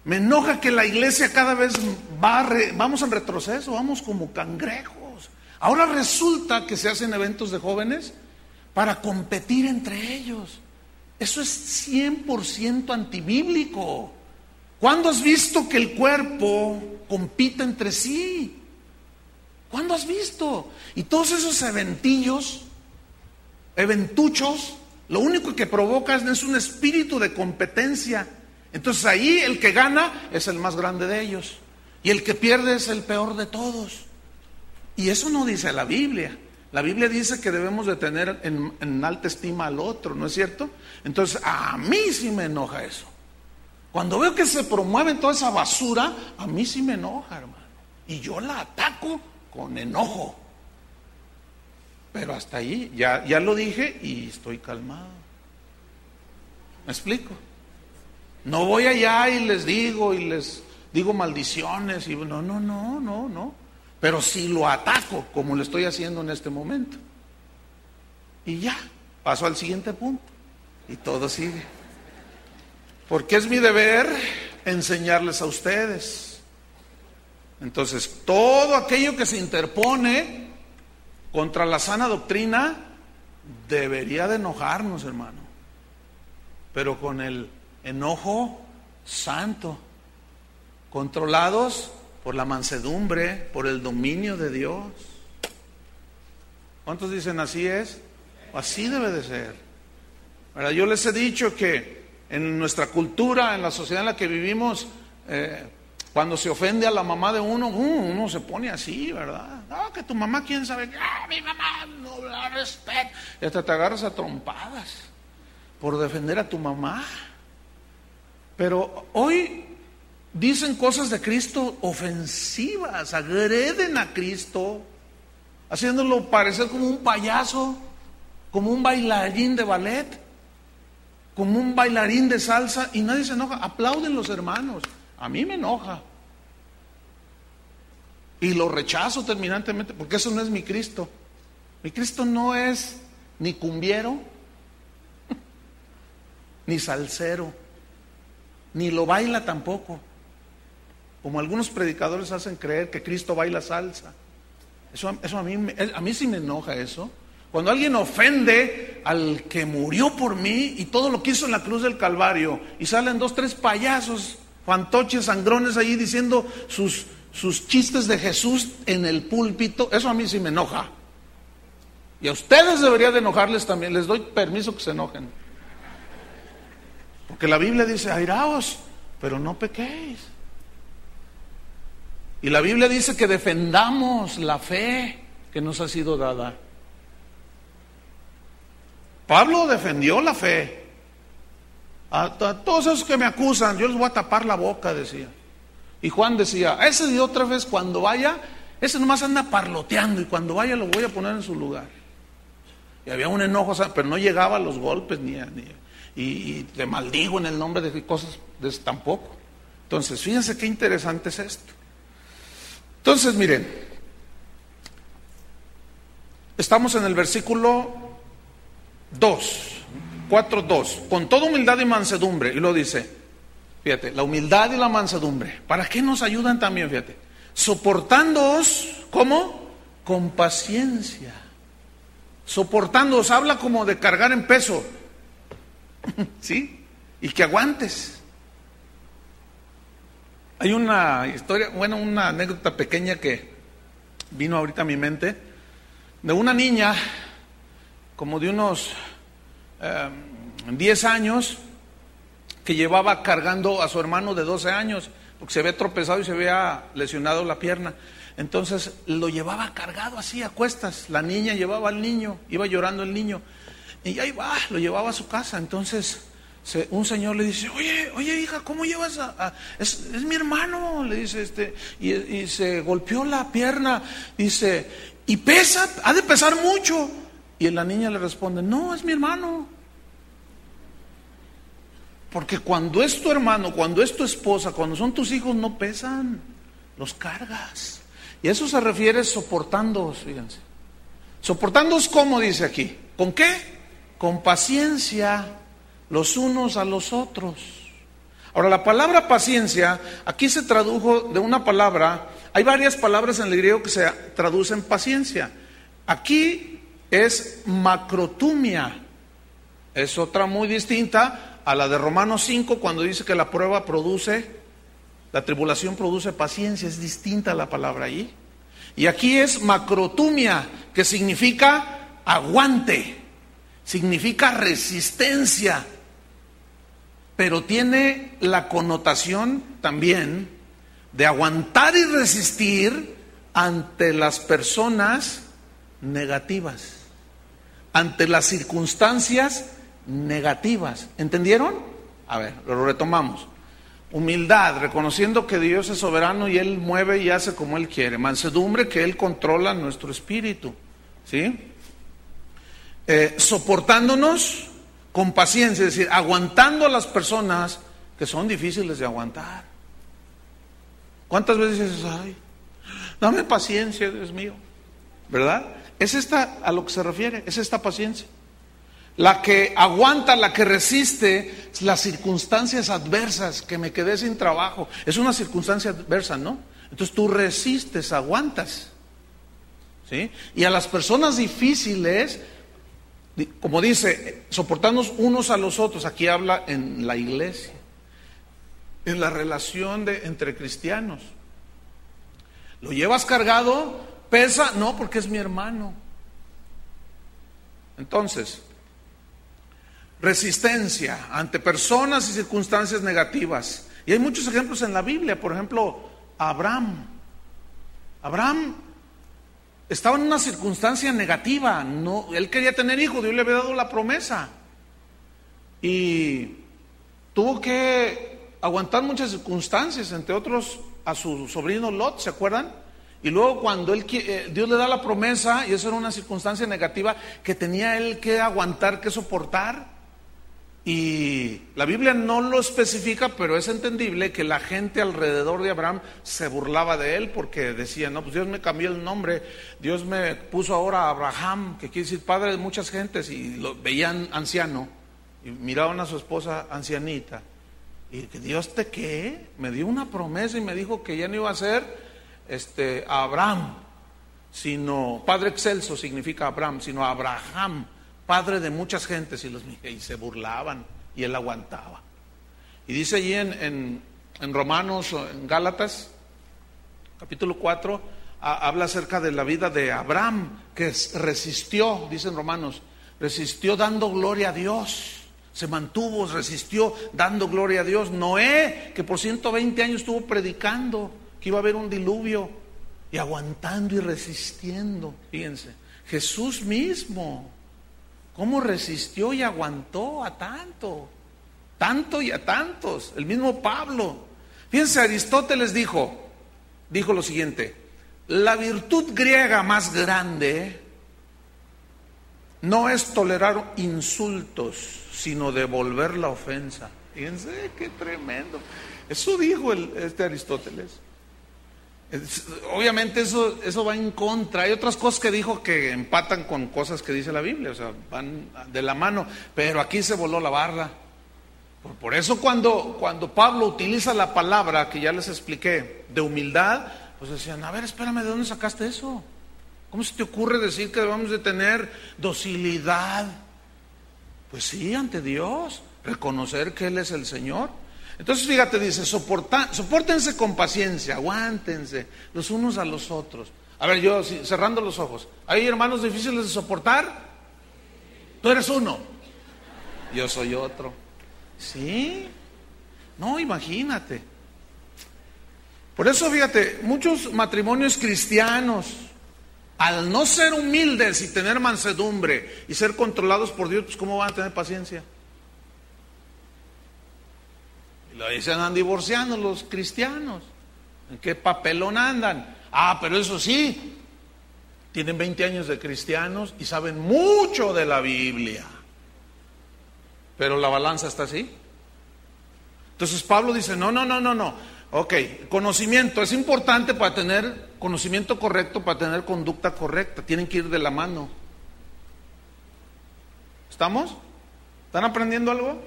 Me enoja que la iglesia cada vez va, vamos en retroceso, vamos como cangrejos. Ahora resulta que se hacen eventos de jóvenes para competir entre ellos. Eso es 100% antibíblico. ¿Cuándo has visto que el cuerpo compita entre sí? ¿Cuándo has visto? Y todos esos eventillos, eventuchos, lo único que provocan es un espíritu de competencia. Entonces ahí el que gana es el más grande de ellos. Y el que pierde es el peor de todos. Y eso no dice la Biblia. La Biblia dice que debemos de tener en, alta estima al otro, ¿no es cierto? Entonces, a mí sí me enoja eso. Cuando veo que se promueve toda esa basura, a mí sí me enoja, hermano. Y yo la ataco con enojo. Pero hasta ahí, ya, ya lo dije y estoy calmado. ¿Me explico? No voy allá y les digo y les digo maldiciones y no, no, no, no, no pero si lo ataco como lo estoy haciendo en este momento. Y ya, paso al siguiente punto y todo sigue. Porque es mi deber enseñarles a ustedes. Entonces, todo aquello que se interpone contra la sana doctrina debería de enojarnos, hermano. Pero con el enojo santo, controlados por la mansedumbre, por el dominio de Dios. ¿Cuántos dicen así es? Así debe de ser. Ahora, yo les he dicho que en nuestra cultura, en la sociedad en la que vivimos, eh, cuando se ofende a la mamá de uno, uh, uno se pone así, ¿verdad? No, que tu mamá, quién sabe, ah, mi mamá no la respeta. Y hasta te agarras a trompadas por defender a tu mamá. Pero hoy dicen cosas de Cristo ofensivas, agreden a Cristo, haciéndolo parecer como un payaso, como un bailarín de ballet, como un bailarín de salsa, y nadie se enoja. Aplauden los hermanos. A mí me enoja. Y lo rechazo terminantemente, porque eso no es mi Cristo. Mi Cristo no es ni cumbiero, ni salsero, ni lo baila tampoco. Como algunos predicadores hacen creer que Cristo baila salsa. Eso, a, mí, a mí sí me enoja eso. Cuando alguien ofende al que murió por mí y todo lo que hizo en la cruz del Calvario y salen dos, tres payasos, fantoches, sangrones ahí diciendo sus, sus chistes de Jesús en el púlpito, eso a mí sí me enoja. Y a ustedes debería de enojarles también, les doy permiso que se enojen. Porque la Biblia dice, airaos, pero no pequéis. Y la Biblia dice que defendamos la fe que nos ha sido dada. Pablo defendió la fe. A, todos esos que me acusan, yo les voy a tapar la boca, decía. Y Juan decía, ese de otra vez cuando vaya, ese nomás anda parloteando y cuando vaya lo voy a poner en su lugar. Y había un enojo, pero no llegaba a los golpes ni, ni y, te maldigo en el nombre de cosas tampoco. Entonces, fíjense qué interesante es esto. Entonces, miren, estamos en el versículo 2, 4, 2, con toda humildad y mansedumbre, y lo dice, fíjate, la humildad y la mansedumbre, ¿para qué nos ayudan también? Fíjate, soportándoos, ¿cómo? Con paciencia. Soportándoos, habla como de cargar en peso, ¿sí? Y que aguantes. Hay una historia, bueno, una anécdota pequeña que vino ahorita a mi mente, de una niña como de unos 10 em, años que llevaba cargando a su hermano de 12 años, porque se había tropezado y se había lesionado la pierna. Entonces lo llevaba cargado así a cuestas. La niña llevaba al niño, iba llorando el niño. Y ahí va, lo llevaba a su casa. Entonces un señor le dice, oye, oye hija, ¿cómo llevas a...? es, mi hermano, le dice este, y, se golpeó la pierna, dice, y pesa, ha de pesar mucho. Y la niña le responde, no, es mi hermano. Porque cuando es tu hermano, cuando es tu esposa, cuando son tus hijos, no pesan, los cargas. Y eso se refiere soportando, fíjense. Soportándoos como dice aquí. ¿Con qué? Con paciencia los unos a los otros. Ahora, la palabra paciencia aquí se tradujo de una palabra, hay varias palabras en el griego que se traducen paciencia. Aquí es macrotumia, es otra muy distinta a la de Romanos 5 cuando dice que la prueba produce, la tribulación produce paciencia, es distinta la palabra ahí. Y aquí es macrotumia, que significa aguante, significa resistencia, pero tiene la connotación también de aguantar y resistir ante las personas negativas, ante las circunstancias negativas. ¿Entendieron? A ver, lo retomamos. Humildad, reconociendo que Dios es soberano y Él mueve y hace como Él quiere. Mansedumbre, que Él controla nuestro espíritu. ¿Sí? Eh, soportándonos con paciencia, es decir, aguantando a las personas que son difíciles de aguantar. ¿Cuántas veces dices, ay, dame paciencia, Dios mío? ¿Verdad? Es esta a lo que se refiere, es esta paciencia. La que aguanta, la que resiste las circunstancias adversas, que me quedé sin trabajo. Es una circunstancia adversa, ¿no? Entonces tú resistes, aguantas. ¿Sí? Y a las personas difíciles, como dice, soportarnos unos a los otros, aquí habla en la iglesia, en la relación de, entre cristianos. ¿Lo llevas cargado? ¿Pesa? No, porque es mi hermano. Entonces, resistencia ante personas y circunstancias negativas. Y hay muchos ejemplos en la Biblia, por ejemplo, Abraham. Abraham estaba en una circunstancia negativa, no, él quería tener hijos, Dios le había dado la promesa. Y tuvo que aguantar muchas circunstancias, entre otros a su sobrino Lot, ¿se acuerdan? Y luego cuando él, eh, Dios le da la promesa, y eso era una circunstancia negativa que tenía él que aguantar, que soportar, y la Biblia no lo especifica, pero es entendible que la gente alrededor de Abraham se burlaba de él porque decía, no, pues Dios me cambió el nombre, Dios me puso ahora Abraham, que quiere decir padre de muchas gentes, y lo veían anciano, y miraban a su esposa ancianita, y que Dios te qué, me dio una promesa y me dijo que ya no iba a ser este, Abraham, sino, Padre excelso significa Abraham, sino Abraham padre de muchas gentes, y, los, y se burlaban, y él aguantaba. Y dice allí en, en, Romanos, en Gálatas, capítulo 4, habla acerca de la vida de Abraham, que resistió, dicen Romanos, resistió dando gloria a Dios. Se mantuvo, resistió dando gloria a Dios. Noé, que por 120 años estuvo predicando que iba a haber un diluvio y aguantando y resistiendo. Fíjense, Jesús mismo ¿Cómo resistió y aguantó a tanto? Tanto y a tantos. El mismo Pablo. Fíjense, Aristóteles dijo, dijo lo siguiente, la virtud griega más grande no es tolerar insultos, sino devolver la ofensa. Fíjense, qué tremendo. Eso dijo el, este Aristóteles. Obviamente eso, eso va en contra. Hay otras cosas que dijo que empatan con cosas que dice la Biblia, o sea, van de la mano, pero aquí se voló la barra. Por, eso cuando, cuando Pablo utiliza la palabra que ya les expliqué, de humildad, pues decían, a ver, espérame, ¿de dónde sacaste eso? ¿Cómo se te ocurre decir que debemos de tener docilidad? Pues sí, ante Dios, reconocer que Él es el Señor. Entonces, fíjate, dice, soporta, soportense con paciencia, aguántense los unos a los otros. A ver, yo cerrando los ojos, ¿hay hermanos difíciles de soportar? Tú eres uno, yo soy otro. ¿Sí? No, imagínate. Por eso, fíjate, muchos matrimonios cristianos, al no ser humildes y tener mansedumbre y ser controlados por Dios, pues ¿cómo van a tener paciencia? Y se andan divorciando los cristianos. ¿En qué papelón andan? Ah, pero eso sí, tienen 20 años de cristianos y saben mucho de la Biblia. Pero la balanza está así. Entonces Pablo dice, no, no, no, no, no. Ok, conocimiento es importante para tener conocimiento correcto para tener conducta correcta. Tienen que ir de la mano. ¿Estamos? ¿Están aprendiendo algo?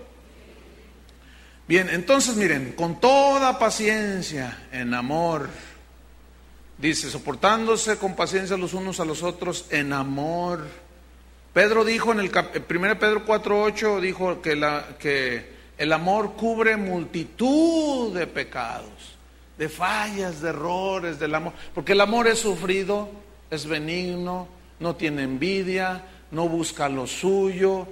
Bien, entonces miren, con toda paciencia, en amor, dice, soportándose con paciencia los unos a los otros, en amor. Pedro dijo en el 1 Pedro 4.8, dijo que, que el amor cubre multitud de pecados, de fallas, de errores del amor, porque el amor es sufrido, es benigno, no tiene envidia, no busca lo suyo.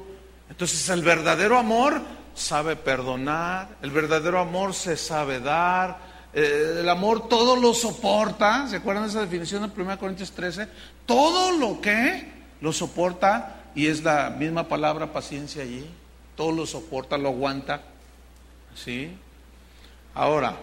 Entonces el verdadero amor sabe perdonar, el verdadero amor se sabe dar, eh, el amor todo lo soporta, ¿se acuerdan de esa definición de 1 Corintios 13? Todo lo que lo soporta, y es la misma palabra paciencia allí, todo lo soporta, lo aguanta, ¿sí? Ahora,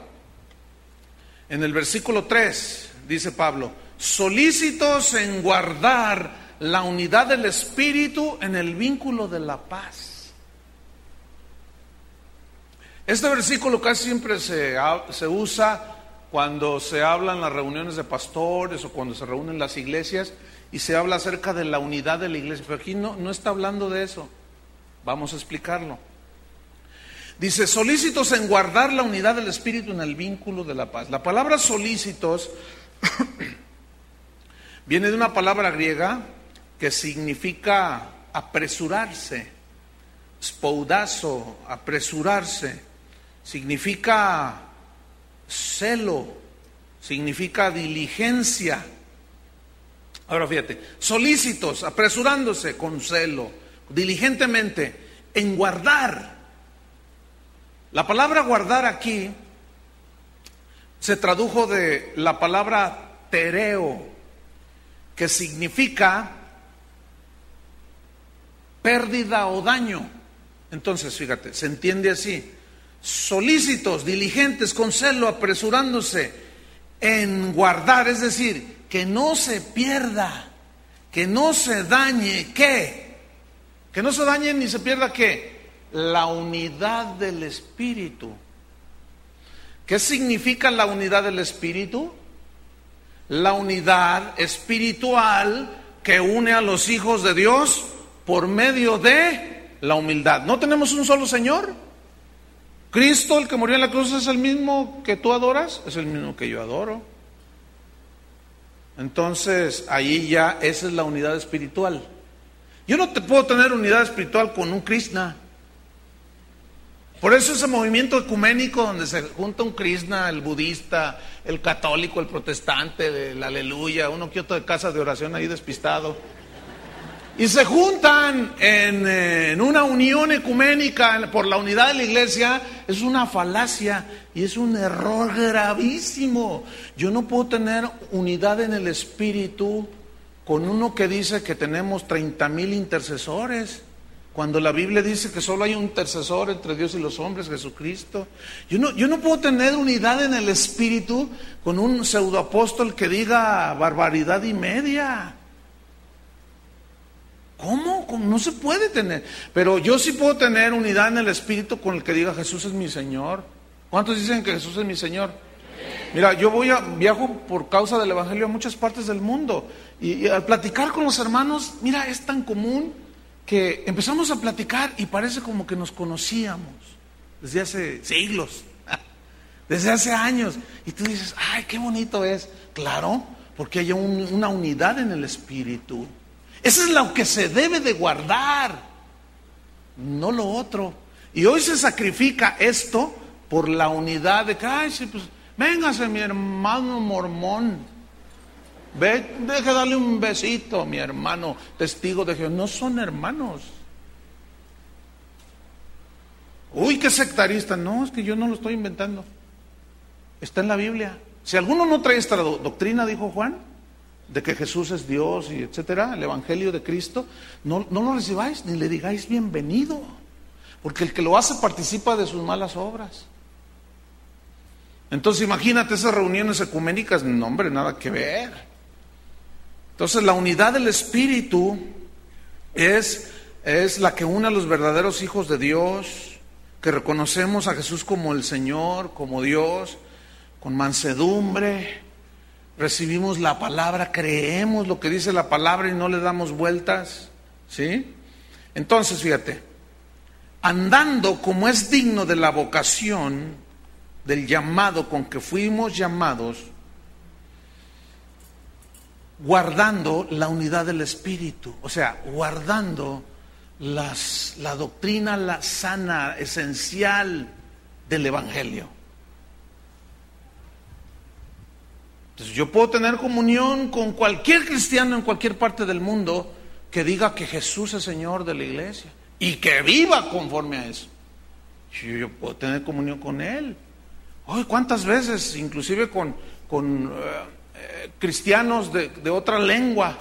en el versículo 3 dice Pablo, solícitos en guardar la unidad del Espíritu en el vínculo de la paz. Este versículo casi siempre se, se usa cuando se hablan las reuniones de pastores o cuando se reúnen las iglesias y se habla acerca de la unidad de la iglesia. Pero aquí no, no está hablando de eso. Vamos a explicarlo. Dice, solícitos en guardar la unidad del Espíritu en el vínculo de la paz. La palabra solícitos viene de una palabra griega que significa apresurarse, spoudazo, apresurarse significa celo, significa diligencia. Ahora fíjate, solícitos, apresurándose con celo, diligentemente, en guardar. La palabra guardar aquí se tradujo de la palabra tereo, que significa pérdida o daño. Entonces, fíjate, se entiende así solícitos, diligentes, con celo, apresurándose en guardar, es decir, que no se pierda, que no se dañe, ¿qué? Que no se dañe ni se pierda, ¿qué? La unidad del Espíritu. ¿Qué significa la unidad del Espíritu? La unidad espiritual que une a los hijos de Dios por medio de la humildad. ¿No tenemos un solo Señor? Cristo, el que murió en la cruz, es el mismo que tú adoras, es el mismo que yo adoro. Entonces, ahí ya esa es la unidad espiritual. Yo no te puedo tener unidad espiritual con un Krishna. Por eso ese movimiento ecuménico donde se junta un Krishna, el budista, el católico, el protestante, el aleluya, uno que otro de casa de oración ahí despistado y se juntan en, una unión ecuménica por la unidad de la iglesia, es una falacia y es un error gravísimo. Yo no puedo tener unidad en el espíritu con uno que dice que tenemos 30 mil intercesores. Cuando la Biblia dice que solo hay un intercesor entre Dios y los hombres, Jesucristo. Yo no, yo no puedo tener unidad en el espíritu con un pseudoapóstol que diga barbaridad y media. ¿Cómo? No se puede tener. Pero yo sí puedo tener unidad en el espíritu con el que diga Jesús es mi Señor. ¿Cuántos dicen que Jesús es mi Señor? Mira, yo voy a viajo por causa del evangelio a muchas partes del mundo y, al platicar con los hermanos, mira, es tan común que empezamos a platicar y parece como que nos conocíamos desde hace siglos, desde hace años. Y tú dices, ay, qué bonito es. Claro, porque hay una unidad en el espíritu. Eso es lo que se debe de guardar, no lo otro. Y hoy se sacrifica esto por la unidad de que, ay, sí, pues, véngase mi hermano mormón. Ve, deje darle un besito, mi hermano, testigo de Jehová. No son hermanos. Uy, qué sectarista. No, es que yo no lo estoy inventando. Está en la Biblia. Si alguno no trae esta doctrina, dijo Juan, de que Jesús es Dios y etcétera, el Evangelio de Cristo, no, no lo recibáis ni le digáis bienvenido, porque el que lo hace participa de sus malas obras. Entonces imagínate esas reuniones ecuménicas, no hombre, nada que ver. Entonces la unidad del Espíritu es, es la que une a los verdaderos hijos de Dios, que reconocemos a Jesús como el Señor, como Dios, con mansedumbre, recibimos la palabra, creemos lo que dice la palabra y no le damos vueltas. ¿Sí? Entonces, fíjate, andando como es digno de la vocación, del llamado con que fuimos llamados, guardando la unidad del Espíritu, o sea, guardando las, la doctrina, la sana, esencial del Evangelio. Yo puedo tener comunión con cualquier cristiano en cualquier parte del mundo que diga que Jesús es Señor de la iglesia y que viva conforme a eso. Yo, puedo tener comunión con Él. Hoy, ¿cuántas veces, inclusive con, con eh, eh, cristianos de, de, otra lengua,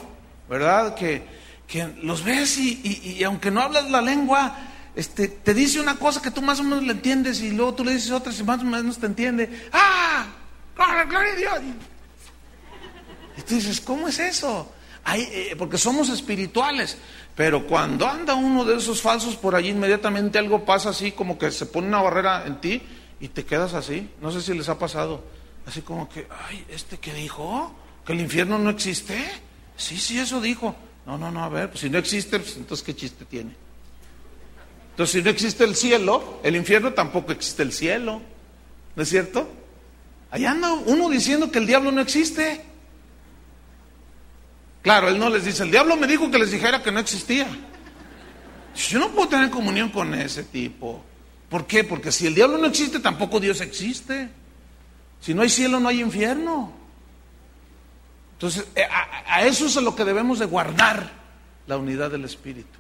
¿verdad? Que, que los ves y, y, aunque no hablas la lengua, este, te dice una cosa que tú más o menos le entiendes y luego tú le dices otra y más o menos te entiende. ¡Ah! ¡Gloria, gloria a Dios! Y tú dices, ¿cómo es eso? Eh, porque somos espirituales. Pero cuando anda uno de esos falsos por allí, inmediatamente algo pasa así, como que se pone una barrera en ti y te quedas así. No sé si les ha pasado. Así como que, ay, ¿este qué dijo? ¿Que el infierno no existe? Sí, sí, eso dijo. No, no, no, a ver, pues si no existe, pues entonces ¿qué chiste tiene? Entonces, si no existe el cielo, el infierno tampoco existe el cielo. ¿No es cierto? Allá anda uno diciendo que el diablo no existe. Claro, él no les dice, el diablo me dijo que les dijera que no existía. Yo no puedo tener comunión con ese tipo. ¿Por qué? Porque si el diablo no existe, tampoco Dios existe. Si no hay cielo, no hay infierno. Entonces, eh, a, eso es a lo que debemos de guardar la unidad del Espíritu.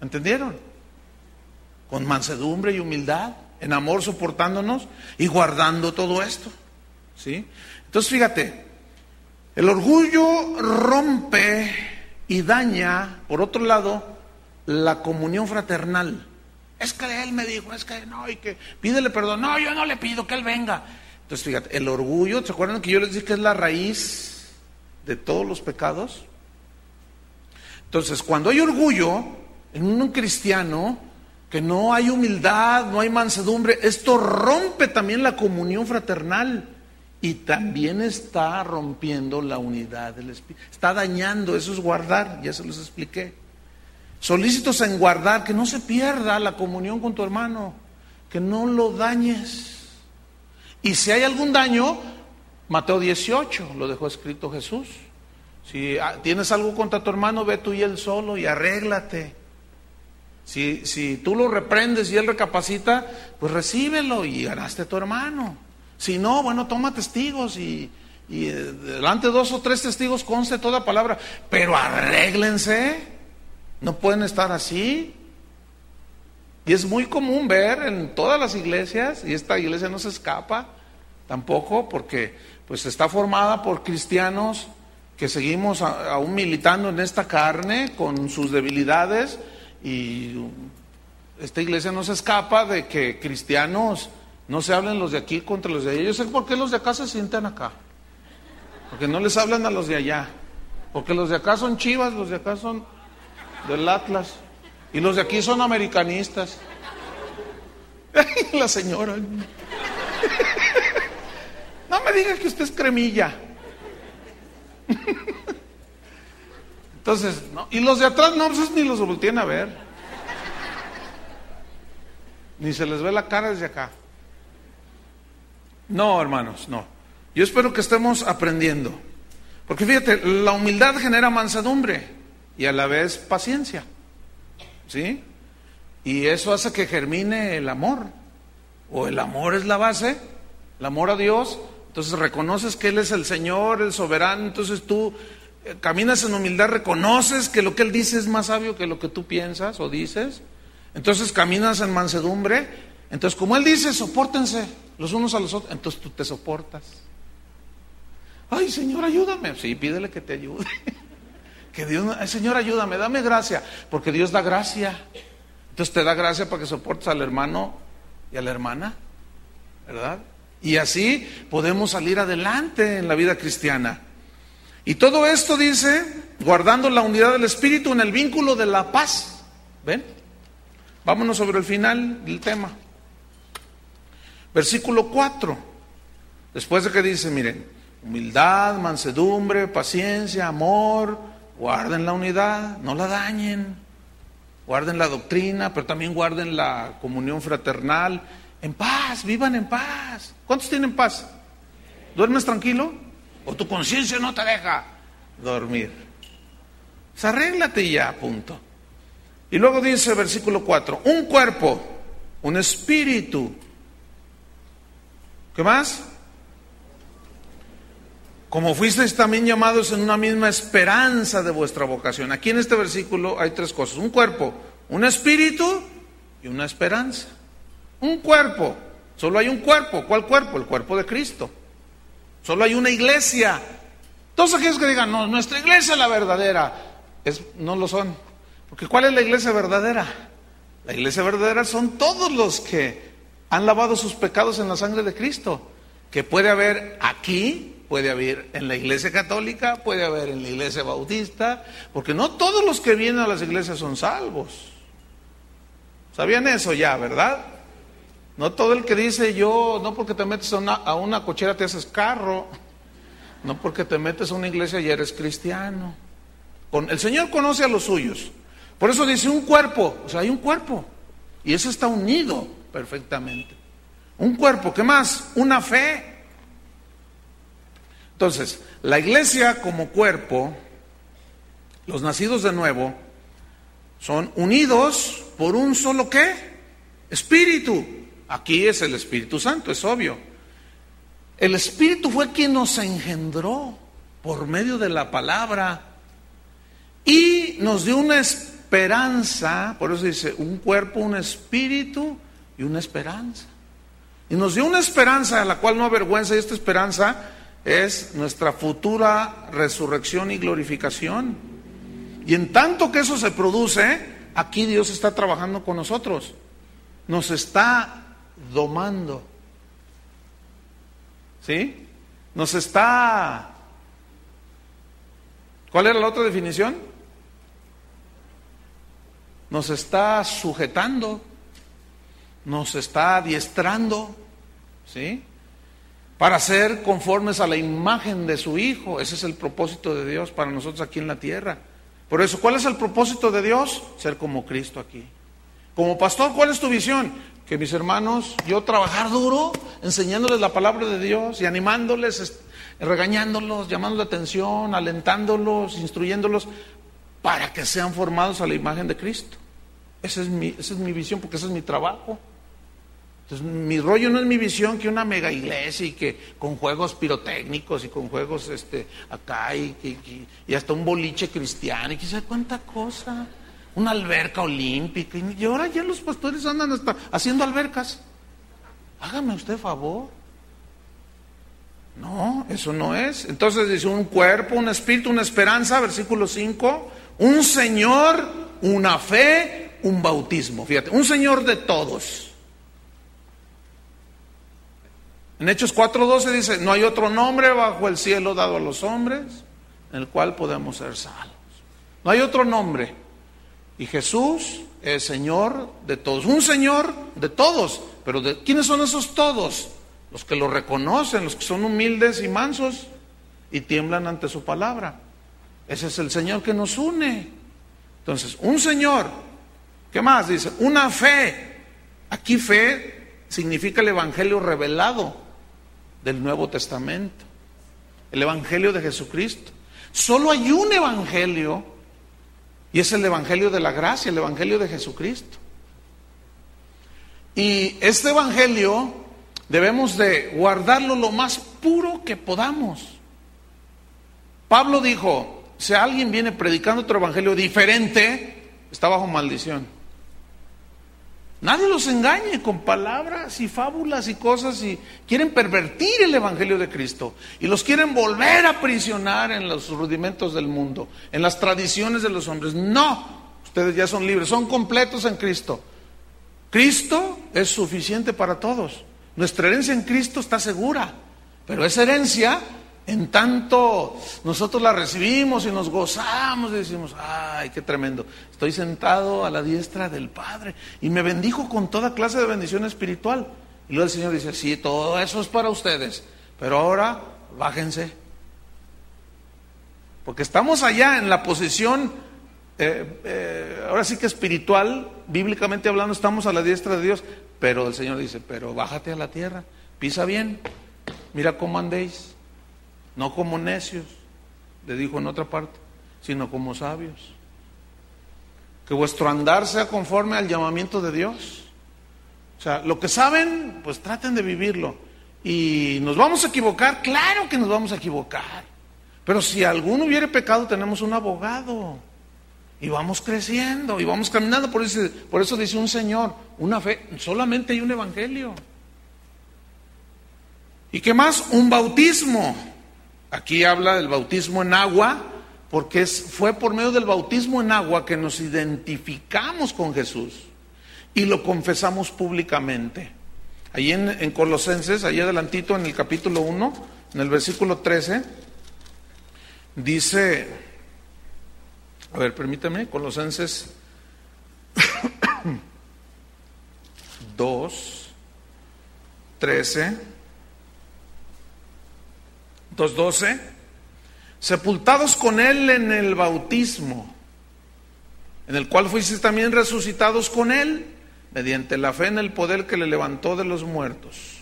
¿Entendieron? Con mansedumbre y humildad, en amor soportándonos y guardando todo esto. ¿Sí? Entonces, fíjate, el orgullo rompe y daña, por otro lado, la comunión fraternal. Es que él me dijo, es que no, y que pídele perdón. No, yo no le pido que él venga. Entonces, fíjate, el orgullo, ¿se acuerdan que yo les dije que es la raíz de todos los pecados? Entonces, cuando hay orgullo en un cristiano, que no hay humildad, no hay mansedumbre, esto rompe también la comunión fraternal y también está rompiendo la unidad del Espíritu. Está dañando, eso es guardar, ya se los expliqué. Solícitos en guardar, que no se pierda la comunión con tu hermano, que no lo dañes. Y si hay algún daño, Mateo 18, lo dejó escrito Jesús. Si ah, tienes algo contra tu hermano, ve tú y él solo y arréglate. Si, si tú lo reprendes y él recapacita, pues recíbelo y ganaste a tu hermano. Si no, bueno, toma testigos y, eh, delante de dos o tres testigos conste toda palabra. Pero arréglense. No pueden estar así. Y es muy común ver en todas las iglesias, y esta iglesia no se escapa tampoco, porque pues está formada por cristianos que seguimos aún militando en esta carne con sus debilidades, y esta iglesia no se escapa de que cristianos no se hablen los de aquí contra los de allá. Yo sé por qué los de acá se sientan acá. Porque no les hablan a los de allá. Porque los de acá son chivas, los de acá son del Atlas. Y los de aquí son americanistas. La señora. No me diga que usted es cremilla. Entonces, ¿no? y los de atrás no, pues ni los voltean a ver. Ni se les ve la cara desde acá. No, hermanos, no. Yo espero que estemos aprendiendo. Porque fíjate, la humildad genera mansedumbre y a la vez paciencia. ¿Sí? Y eso hace que germine el amor. O el amor es la base, el amor a Dios. Entonces reconoces que Él es el Señor, el soberano. Entonces tú eh, caminas en humildad, reconoces que lo que Él dice es más sabio que lo que tú piensas o dices. Entonces caminas en mansedumbre. Entonces, como Él dice, soportense los unos a los otros, entonces tú te soportas. Ay, Señor, ayúdame. Sí, pídele que te ayude. Que Dios, Señor, ayúdame, dame gracia, porque Dios da gracia. Entonces te da gracia para que soportes al hermano y a la hermana, ¿verdad? Y así podemos salir adelante en la vida cristiana. Y todo esto dice, guardando la unidad del Espíritu en el vínculo de la paz. ¿Ven? Vámonos sobre el final del tema. Versículo 4. Después de que dice, miren, humildad, mansedumbre, paciencia, amor, guarden la unidad, no la dañen, guarden la doctrina, pero también guarden la comunión fraternal, en paz, vivan en paz. ¿Cuántos tienen paz? ¿Duermes tranquilo? ¿O tu conciencia no te deja dormir? Pues arréglate ya, punto. Y luego dice versículo 4, un cuerpo, un espíritu. ¿Qué más? Como fuisteis también llamados en una misma esperanza de vuestra vocación. Aquí en este versículo hay tres cosas. Un cuerpo, un espíritu y una esperanza. Un cuerpo. Solo hay un cuerpo. ¿Cuál cuerpo? El cuerpo de Cristo. Solo hay una iglesia. Todos aquellos que digan, no, nuestra iglesia es la verdadera, no lo son. Porque ¿cuál es la iglesia verdadera? La iglesia verdadera son todos los que han lavado sus pecados en la sangre de Cristo. Que puede haber aquí, puede haber en la iglesia católica, puede haber en la iglesia bautista, porque no todos los que vienen a las iglesias son salvos. ¿Sabían eso ya, verdad? No todo el que dice yo, no porque te metes a una, cochera te haces carro, no porque te metes a una iglesia y eres cristiano. El Señor conoce a los suyos. Por eso dice un cuerpo, o sea, hay un cuerpo. Y eso está unido perfectamente. Un cuerpo, ¿qué más? Una fe. Entonces, la iglesia como cuerpo, los nacidos de nuevo, son unidos por un solo qué? Espíritu. Aquí es el Espíritu Santo, es obvio. El Espíritu fue quien nos engendró por medio de la palabra y nos dio una esperanza, por eso dice, un cuerpo, un espíritu y una esperanza. Y nos dio una esperanza a la cual no avergüenza y esta esperanza es nuestra futura resurrección y glorificación. Y en tanto que eso se produce, aquí Dios está trabajando con nosotros. Nos está domando. ¿Sí? Nos está... ¿Cuál era la otra definición? Nos está sujetando, nos está adiestrando, ¿sí? Para ser conformes a la imagen de su Hijo. Ese es el propósito de Dios para nosotros aquí en la tierra. Por eso, ¿cuál es el propósito de Dios? Ser como Cristo aquí. Como pastor, ¿cuál es tu visión? que mis hermanos, yo trabajar duro, enseñándoles la palabra de Dios y animándoles, regañándolos, llamando la atención, alentándolos, instruyéndolos, para que sean formados a la imagen de Cristo. Esa es mi, esa es mi visión, porque ese es mi trabajo. Mi rollo no es mi visión que una mega iglesia y que con juegos pirotécnicos y con juegos este, acá y, y, y hasta un boliche cristiano y sabe cuánta cosa una alberca olímpica. Y ahora ya los pastores andan hasta haciendo albercas. Hágame usted favor. No, eso no es. Entonces dice un cuerpo, un espíritu, una esperanza, versículo 5, un Señor, una fe, un bautismo. Fíjate, un Señor de todos. En Hechos 4:12 dice, no hay otro nombre bajo el cielo dado a los hombres en el cual podemos ser salvos. No hay otro nombre. Y Jesús es Señor de todos. Un Señor de todos. Pero de, ¿quiénes son esos todos? Los que lo reconocen, los que son humildes y mansos y tiemblan ante su palabra. Ese es el Señor que nos une. Entonces, un Señor. ¿Qué más? Dice, una fe. Aquí fe significa el Evangelio revelado del Nuevo Testamento. El Evangelio de Jesucristo. Solo hay un Evangelio y es el Evangelio de la gracia, el Evangelio de Jesucristo. Y este Evangelio debemos de guardarlo lo más puro que podamos. Pablo dijo, si alguien viene predicando otro Evangelio diferente, está bajo maldición. Nadie los engañe con palabras y fábulas y cosas y quieren pervertir el Evangelio de Cristo y los quieren volver a prisionar en los rudimentos del mundo, en las tradiciones de los hombres. No, ustedes ya son libres, son completos en Cristo. Cristo es suficiente para todos. Nuestra herencia en Cristo está segura, pero esa herencia en tanto nosotros la recibimos y nos gozamos y decimos, ay, qué tremendo, estoy sentado a la diestra del Padre y me bendijo con toda clase de bendición espiritual. Y luego el Señor dice, sí, todo eso es para ustedes, Pero ahora bájense. Porque estamos allá en la posición, eh, eh, ahora sí que espiritual, bíblicamente hablando, estamos a la diestra de Dios. Pero el Señor dice, pero bájate a la tierra, pisa bien, mira cómo andéis, no como necios, le dijo en otra parte, sino como sabios. Que vuestro andar sea conforme al llamamiento de Dios. O sea, lo que saben, pues traten de vivirlo. Y nos vamos a equivocar, claro que nos vamos a equivocar. Pero si alguno hubiere pecado, tenemos un abogado. Y vamos creciendo, y vamos caminando. Por eso, por eso dice un Señor, una fe, solamente hay un evangelio. ¿Y qué más? Un bautismo. Aquí habla del bautismo en agua, porque fue por medio del bautismo en agua que nos identificamos con Jesús y lo confesamos públicamente. Ahí en, en Colosenses, ahí adelantito en el capítulo 1, en el versículo 13, dice, a ver, permítame, Colosenses 2, 13, 2, 12, sepultados con Él en el bautismo, en el cual fuisteis también resucitados con Él, mediante la fe en el poder que le levantó de los muertos.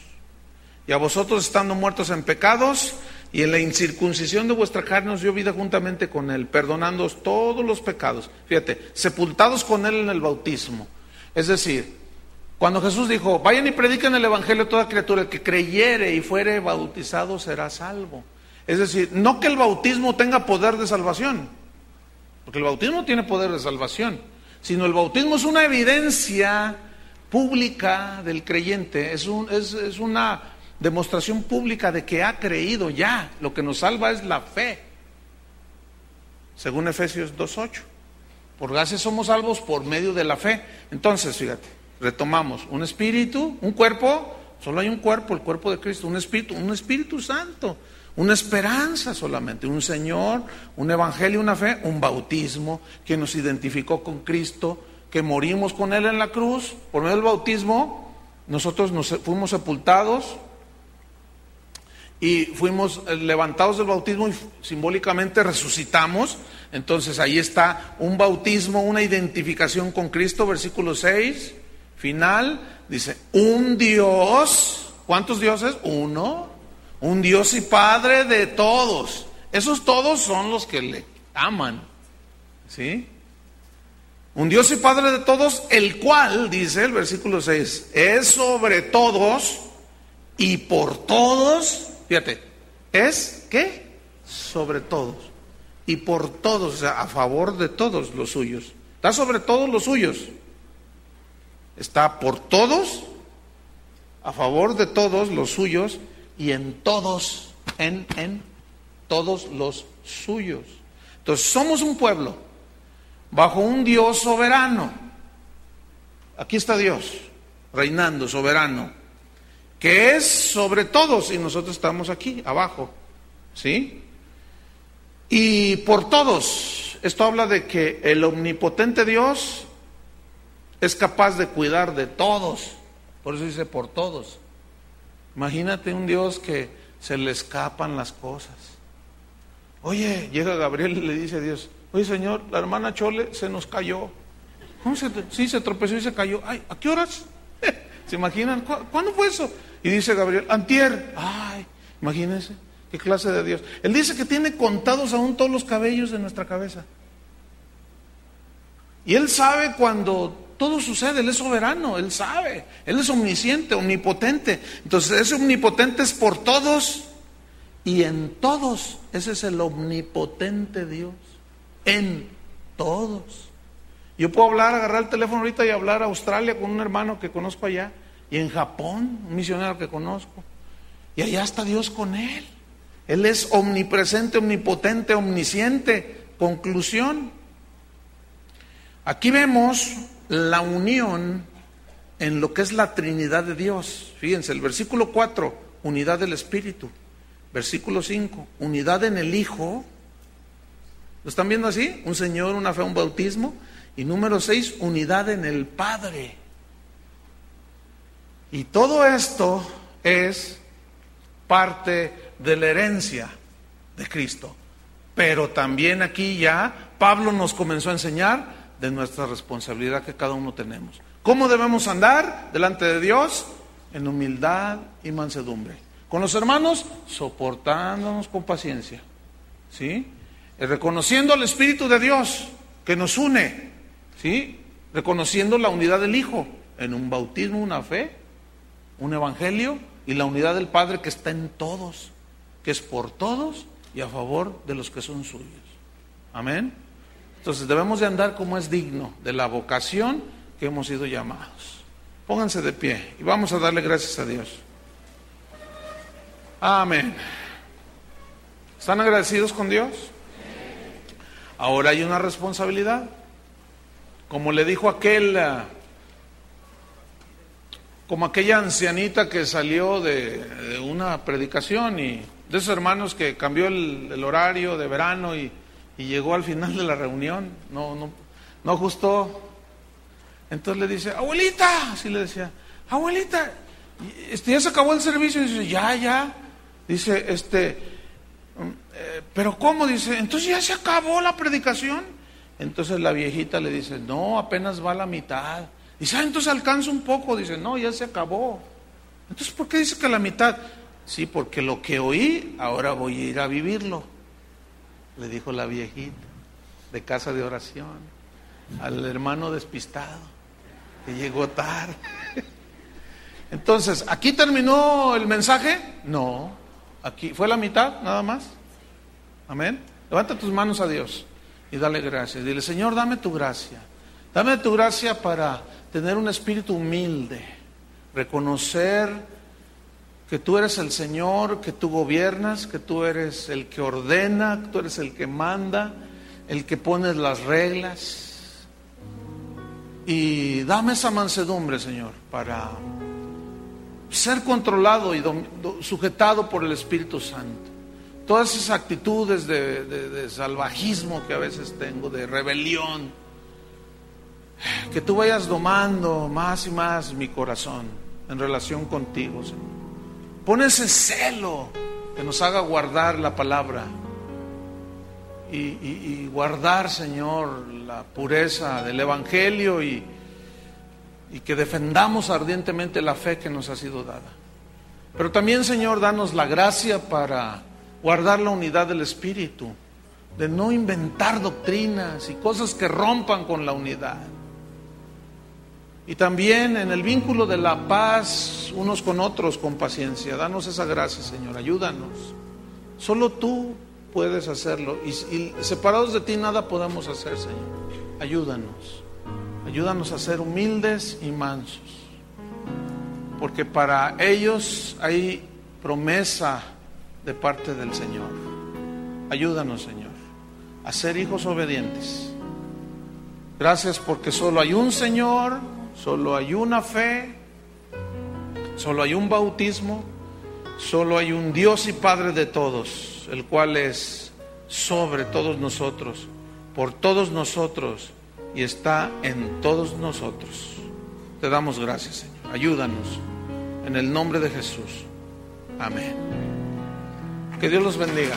Y a vosotros estando muertos en pecados y en la incircuncisión de vuestra carne os dio vida juntamente con Él, perdonándoos todos los pecados. Fíjate, sepultados con Él en el bautismo. Es decir, cuando Jesús dijo, vayan y prediquen el Evangelio a toda criatura, el que creyere y fuere bautizado será salvo. Es decir, no que el bautismo tenga poder de salvación, porque el bautismo tiene poder de salvación, sino el bautismo es una evidencia pública del creyente, es, un, es, es una demostración pública de que ha creído ya. Lo que nos salva es la fe. Según Efesios 2.8. Por gracia somos salvos por medio de la fe. Entonces, fíjate, retomamos. Un espíritu, un cuerpo, solo hay un cuerpo, el cuerpo de Cristo. Un espíritu, un espíritu santo. Una esperanza solamente. Un Señor, un evangelio, una fe, un bautismo que nos identificó con Cristo, que morimos con Él en la cruz. Por medio del bautismo, nosotros nos fuimos sepultados y fuimos levantados del bautismo y simbólicamente resucitamos. Entonces ahí está un bautismo, una identificación con Cristo, versículo 6, final, dice, un Dios, ¿cuántos dioses? Uno, un Dios y Padre de todos. Esos todos son los que le aman, ¿sí? Un Dios y Padre de todos, el cual, dice el versículo 6, es sobre todos y por todos Fíjate, es ¿qué? Sobre todos. Y por todos, o sea, a favor de todos los suyos. Está sobre todos los suyos. Está por todos, a favor de todos los suyos y en todos, en, en todos los suyos. Entonces, somos un pueblo bajo un Dios soberano. Aquí está Dios, reinando, soberano que es sobre todos y nosotros estamos aquí, abajo. ¿Sí? Y por todos, esto habla de que el omnipotente Dios es capaz de cuidar de todos. Por eso dice por todos. Imagínate un Dios que se le escapan las cosas. Oye, llega Gabriel y le dice a Dios, oye Señor, la hermana Chole se nos cayó. ¿Cómo se, sí, se tropezó y se cayó. Ay, ¿a qué horas? ¿Se imaginan? ¿Cuándo fue eso? Y dice Gabriel, antier, ay, imagínense, qué clase de Dios. Él dice que tiene contados aún todos los cabellos de nuestra cabeza. Y Él sabe cuando todo sucede, Él es soberano, Él sabe, Él es omnisciente, omnipotente. Entonces ese omnipotente es por todos y en todos. Ese es el omnipotente Dios, en todos. Yo puedo hablar, agarrar el teléfono ahorita y hablar a Australia con un hermano que conozco allá y en Japón, un misionero que conozco. Y allá está Dios con él. Él es omnipresente, omnipotente, omnisciente. Conclusión. Aquí vemos la unión en lo que es la Trinidad de Dios. Fíjense, el versículo 4, unidad del Espíritu. Versículo 5, unidad en el Hijo. ¿Lo están viendo así? Un Señor, una fe, un bautismo. Y número 6, unidad en el Padre. Y todo esto es parte de la herencia de Cristo. Pero también aquí ya Pablo nos comenzó a enseñar de nuestra responsabilidad que cada uno tenemos. ¿Cómo debemos andar delante de Dios? En humildad y mansedumbre. Con los hermanos, soportándonos con paciencia. ¿Sí? reconociendo al Espíritu de Dios que nos une. ¿Sí? Reconociendo la unidad del Hijo en un bautismo, una fe, un evangelio y la unidad del Padre que está en todos, que es por todos y a favor de los que son suyos. Amén. Entonces debemos de andar como es digno de la vocación que hemos sido llamados. Pónganse de pie y vamos a darle gracias a Dios. Amén. ¿Están agradecidos con Dios? Ahora hay una responsabilidad. Como le dijo aquel, ah, como aquella ancianita que salió de, una predicación y de esos hermanos que cambió el horario de verano y y llegó al final de la reunión, no, no, no ajustó. Entonces le dice, abuelita, así le decía, abuelita, este, ya se acabó el servicio. Y dice, ya, ya. Dice, este, mm, eh, pero ¿cómo? Dice, entonces ya se acabó la predicación. Entonces la viejita le dice, no, apenas va a la mitad. Dice, ah, entonces alcanza un poco. Dice, no, ya se acabó. Entonces, ¿por qué dice que la mitad? Sí, porque lo que oí, ahora voy a ir a vivirlo le dijo la viejita de casa de oración al hermano despistado que llegó tarde. Entonces, ¿aquí terminó el mensaje? No, aquí fue la mitad nada más. Amén. Levanta tus manos a Dios y dale gracias. Dile, Señor, dame tu gracia. Dame tu gracia para tener un espíritu humilde, reconocer que tú eres el Señor, que tú gobiernas, que tú eres el que ordena, que tú eres el que manda, el que pones las reglas. Y dame esa mansedumbre, Señor, para ser controlado y sujetado por el Espíritu Santo. Todas esas actitudes de, de salvajismo que a veces tengo, de rebelión, que tú vayas domando más y más mi corazón en relación contigo, Señor. Pon ese celo que nos haga guardar la palabra y, guardar, Señor, la pureza del Evangelio y, que defendamos ardientemente la fe que nos ha sido dada. Pero también, Señor, danos la gracia para guardar la unidad del Espíritu, de no inventar doctrinas y cosas que rompan con la unidad. Y también en el vínculo de la paz unos con otros con paciencia. Danos esa gracia, Señor. Ayúdanos. Solo tú puedes hacerlo. Y, separados de ti nada podemos hacer, Señor. Ayúdanos. Ayúdanos a ser humildes y mansos. Porque para ellos hay promesa de parte del Señor. Ayúdanos, Señor, a ser hijos obedientes. Gracias porque solo hay un Señor Solo hay una fe, solo hay un bautismo, solo hay un Dios y Padre de todos, el cual es sobre todos nosotros, por todos nosotros y está en todos nosotros. Te damos gracias, Señor. Ayúdanos en el nombre de Jesús. Amén. Que Dios los bendiga.